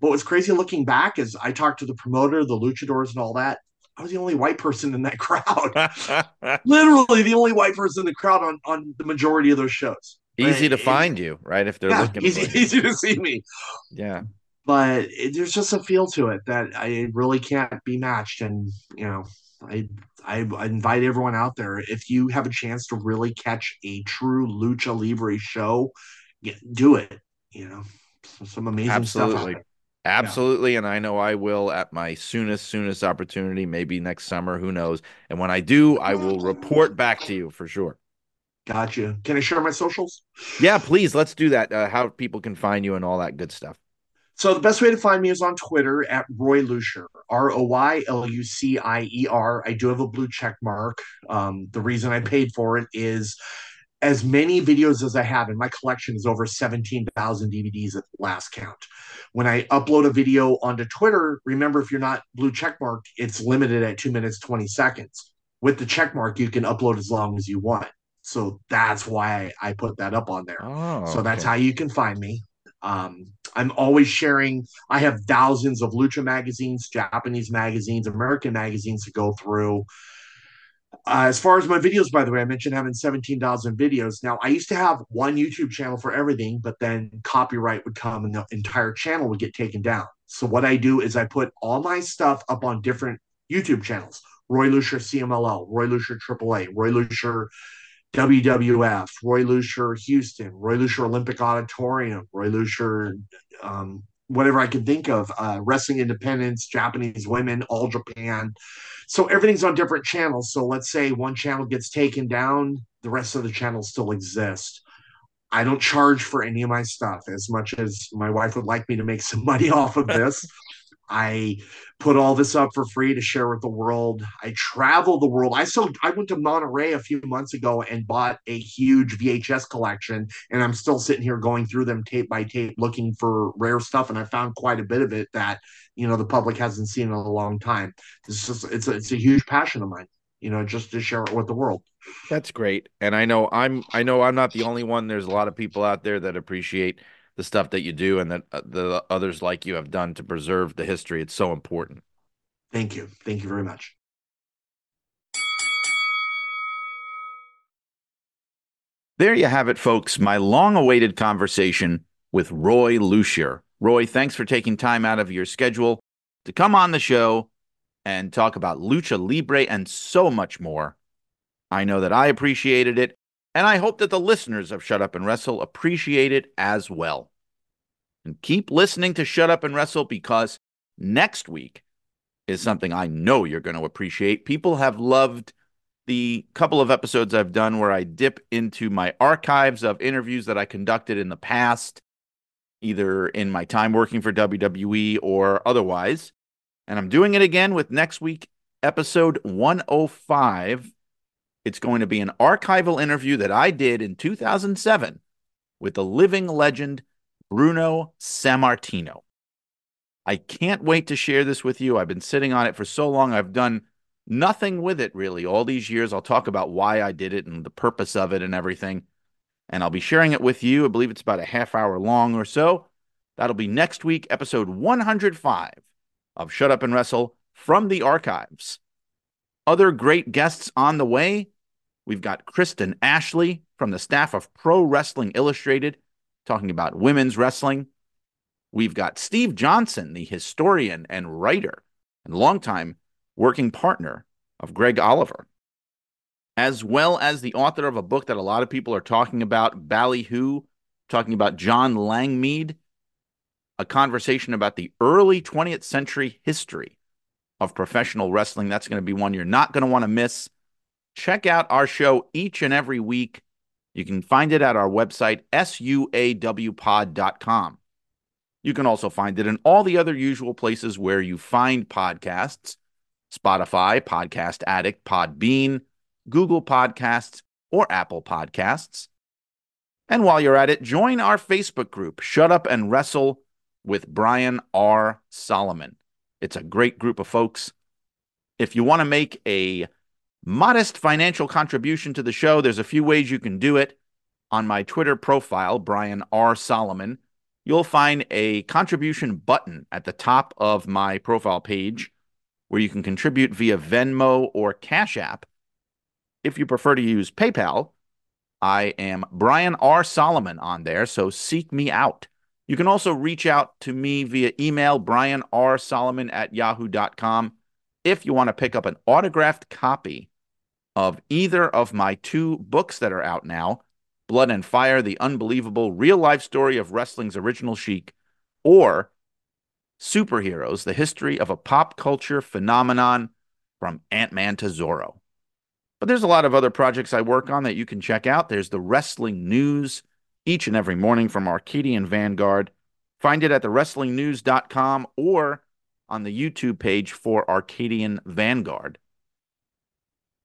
S1: But what's crazy looking back is I talked to the promoter, the luchadors, and all that. I was the only white person in that *laughs* crowd. *laughs* Literally the only white person in the crowd on, on the majority of those shows.
S2: Easy to find you, right? If they're
S1: yeah,
S2: looking
S1: easy, *laughs* easy to see me.
S2: Yeah
S1: but it, there's just a feel to it that I really can't be matched. And you know, I, I, invite everyone out there if you have a chance to really catch a true lucha libre show, get, do it. You know, some, some amazing
S2: Absolutely.
S1: stuff.
S2: Absolutely. Yeah. And I know I will at my soonest, soonest opportunity, maybe next summer, who knows. And when I do, I will report back to you for sure.
S1: Gotcha. Can I share my socials?
S2: Yeah, please. Let's do that. Uh, how people can find you and all that good stuff.
S1: So the best way to find me is on Twitter at Roy Lucier, R O Y L U C I E R. I do have a blue check mark. Um, the reason I paid for it is as many videos as I have, and my collection is over 17,000 DVDs at the last count. When I upload a video onto Twitter, remember if you're not blue check mark, it's limited at two minutes, 20 seconds. With the check mark, you can upload as long as you want. So that's why I put that up on there. Oh, so that's how you can find me. Um, I'm always sharing. I have thousands of lucha magazines, Japanese magazines, American magazines to go through. Uh, as far as my videos, by the way, I mentioned having 17,000 videos. Now, I used to have one YouTube channel for everything, but then copyright would come and the entire channel would get taken down. So, what I do is I put all my stuff up on different YouTube channels Roy Lucier CMLL, Roy Lucier AAA, Roy Lucier WWF, Roy Lucier Houston, Roy Lucier Olympic Auditorium, Roy Lucier, um, whatever I can think of, uh, Wrestling Independence, Japanese Women, All Japan. So everything's on different channels. So let's say one channel gets taken down, the rest of the channels still exist. I don't charge for any of my stuff as much as my wife would like me to make some money *laughs* off of this. I put all this up for free to share with the world. I travel the world. I so I went to Monterrey a few months ago and bought a huge VHS collection, and I'm still sitting here going through them tape by tape, looking for rare stuff. And I found quite a bit of it that you know the public hasn't seen in a long time. Is it's a, it's a huge passion of mine. You know, just to share it with the world.
S2: That's great, and I know I'm I know I'm not the only one. There's a lot of people out there that appreciate the stuff that you do and that uh, the others like you have done to preserve the history. It's so important.
S1: Thank you. Thank you very much.
S2: There you have it, folks. My long awaited conversation with Roy Lucier. Roy, thanks for taking time out of your schedule to come on the show and talk about lucha libre and so much more. I know that I appreciated it, and I hope that the listeners of Shut Up and Wrestle appreciate it as well. And keep listening to Shut Up and Wrestle because next week is something I know you're going to appreciate. People have loved the couple of episodes I've done where I dip into my archives of interviews that I conducted in the past, either in my time working for WWE or otherwise. And I'm doing it again with next week, episode 105 it's going to be an archival interview that I did in 2007 with the living legend Bruno Sammartino. I can't wait to share this with you. I've been sitting on it for so long. I've done nothing with it really all these years. I'll talk about why I did it and the purpose of it and everything. And I'll be sharing it with you. I believe it's about a half hour long or so. That'll be next week, episode 105 of Shut Up and Wrestle from the archives. Other great guests on the way. We've got Kristen Ashley from the staff of Pro Wrestling Illustrated talking about women's wrestling. We've got Steve Johnson, the historian and writer and longtime working partner of Greg Oliver, as well as the author of a book that a lot of people are talking about, Ballyhoo, talking about John Langmead, a conversation about the early 20th century history of professional wrestling. That's going to be one you're not going to want to miss. Check out our show each and every week. You can find it at our website, suawpod.com. You can also find it in all the other usual places where you find podcasts Spotify, Podcast Addict, Podbean, Google Podcasts, or Apple Podcasts. And while you're at it, join our Facebook group, Shut Up and Wrestle with Brian R. Solomon. It's a great group of folks. If you want to make a modest financial contribution to the show, there's a few ways you can do it. On my Twitter profile, Brian R. Solomon, you'll find a contribution button at the top of my profile page where you can contribute via Venmo or Cash App. If you prefer to use PayPal, I am Brian R. Solomon on there, so seek me out. You can also reach out to me via email, Brian R. Solomon at yahoo.com, if you want to pick up an autographed copy of either of my two books that are out now Blood and Fire, the unbelievable real life story of wrestling's original Sheik, or Superheroes, the history of a pop culture phenomenon from Ant Man to Zorro. But there's a lot of other projects I work on that you can check out. There's the wrestling news each and every morning from Arcadian Vanguard. Find it at thewrestlingnews.com or on the YouTube page for Arcadian Vanguard.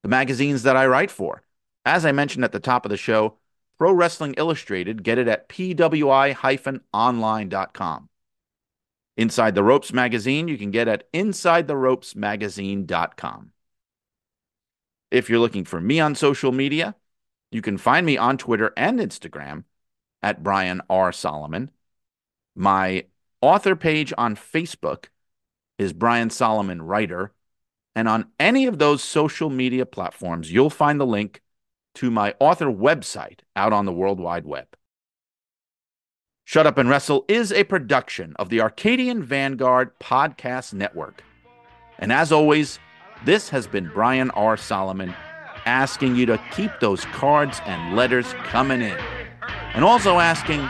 S2: The magazines that I write for. As I mentioned at the top of the show, Pro Wrestling Illustrated, get it at pwi-online.com. Inside the Ropes magazine, you can get at insidetheropesmagazine.com. If you're looking for me on social media, you can find me on Twitter and Instagram at Brian R. Solomon. My author page on Facebook is Brian Solomon Writer. And on any of those social media platforms, you'll find the link to my author website out on the World Wide Web. Shut Up and Wrestle is a production of the Arcadian Vanguard Podcast Network. And as always, this has been Brian R. Solomon asking you to keep those cards and letters coming in. And also asking,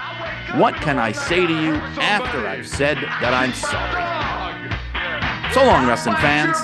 S2: what can I say to you after I've said that I'm sorry? So long, wrestling fans.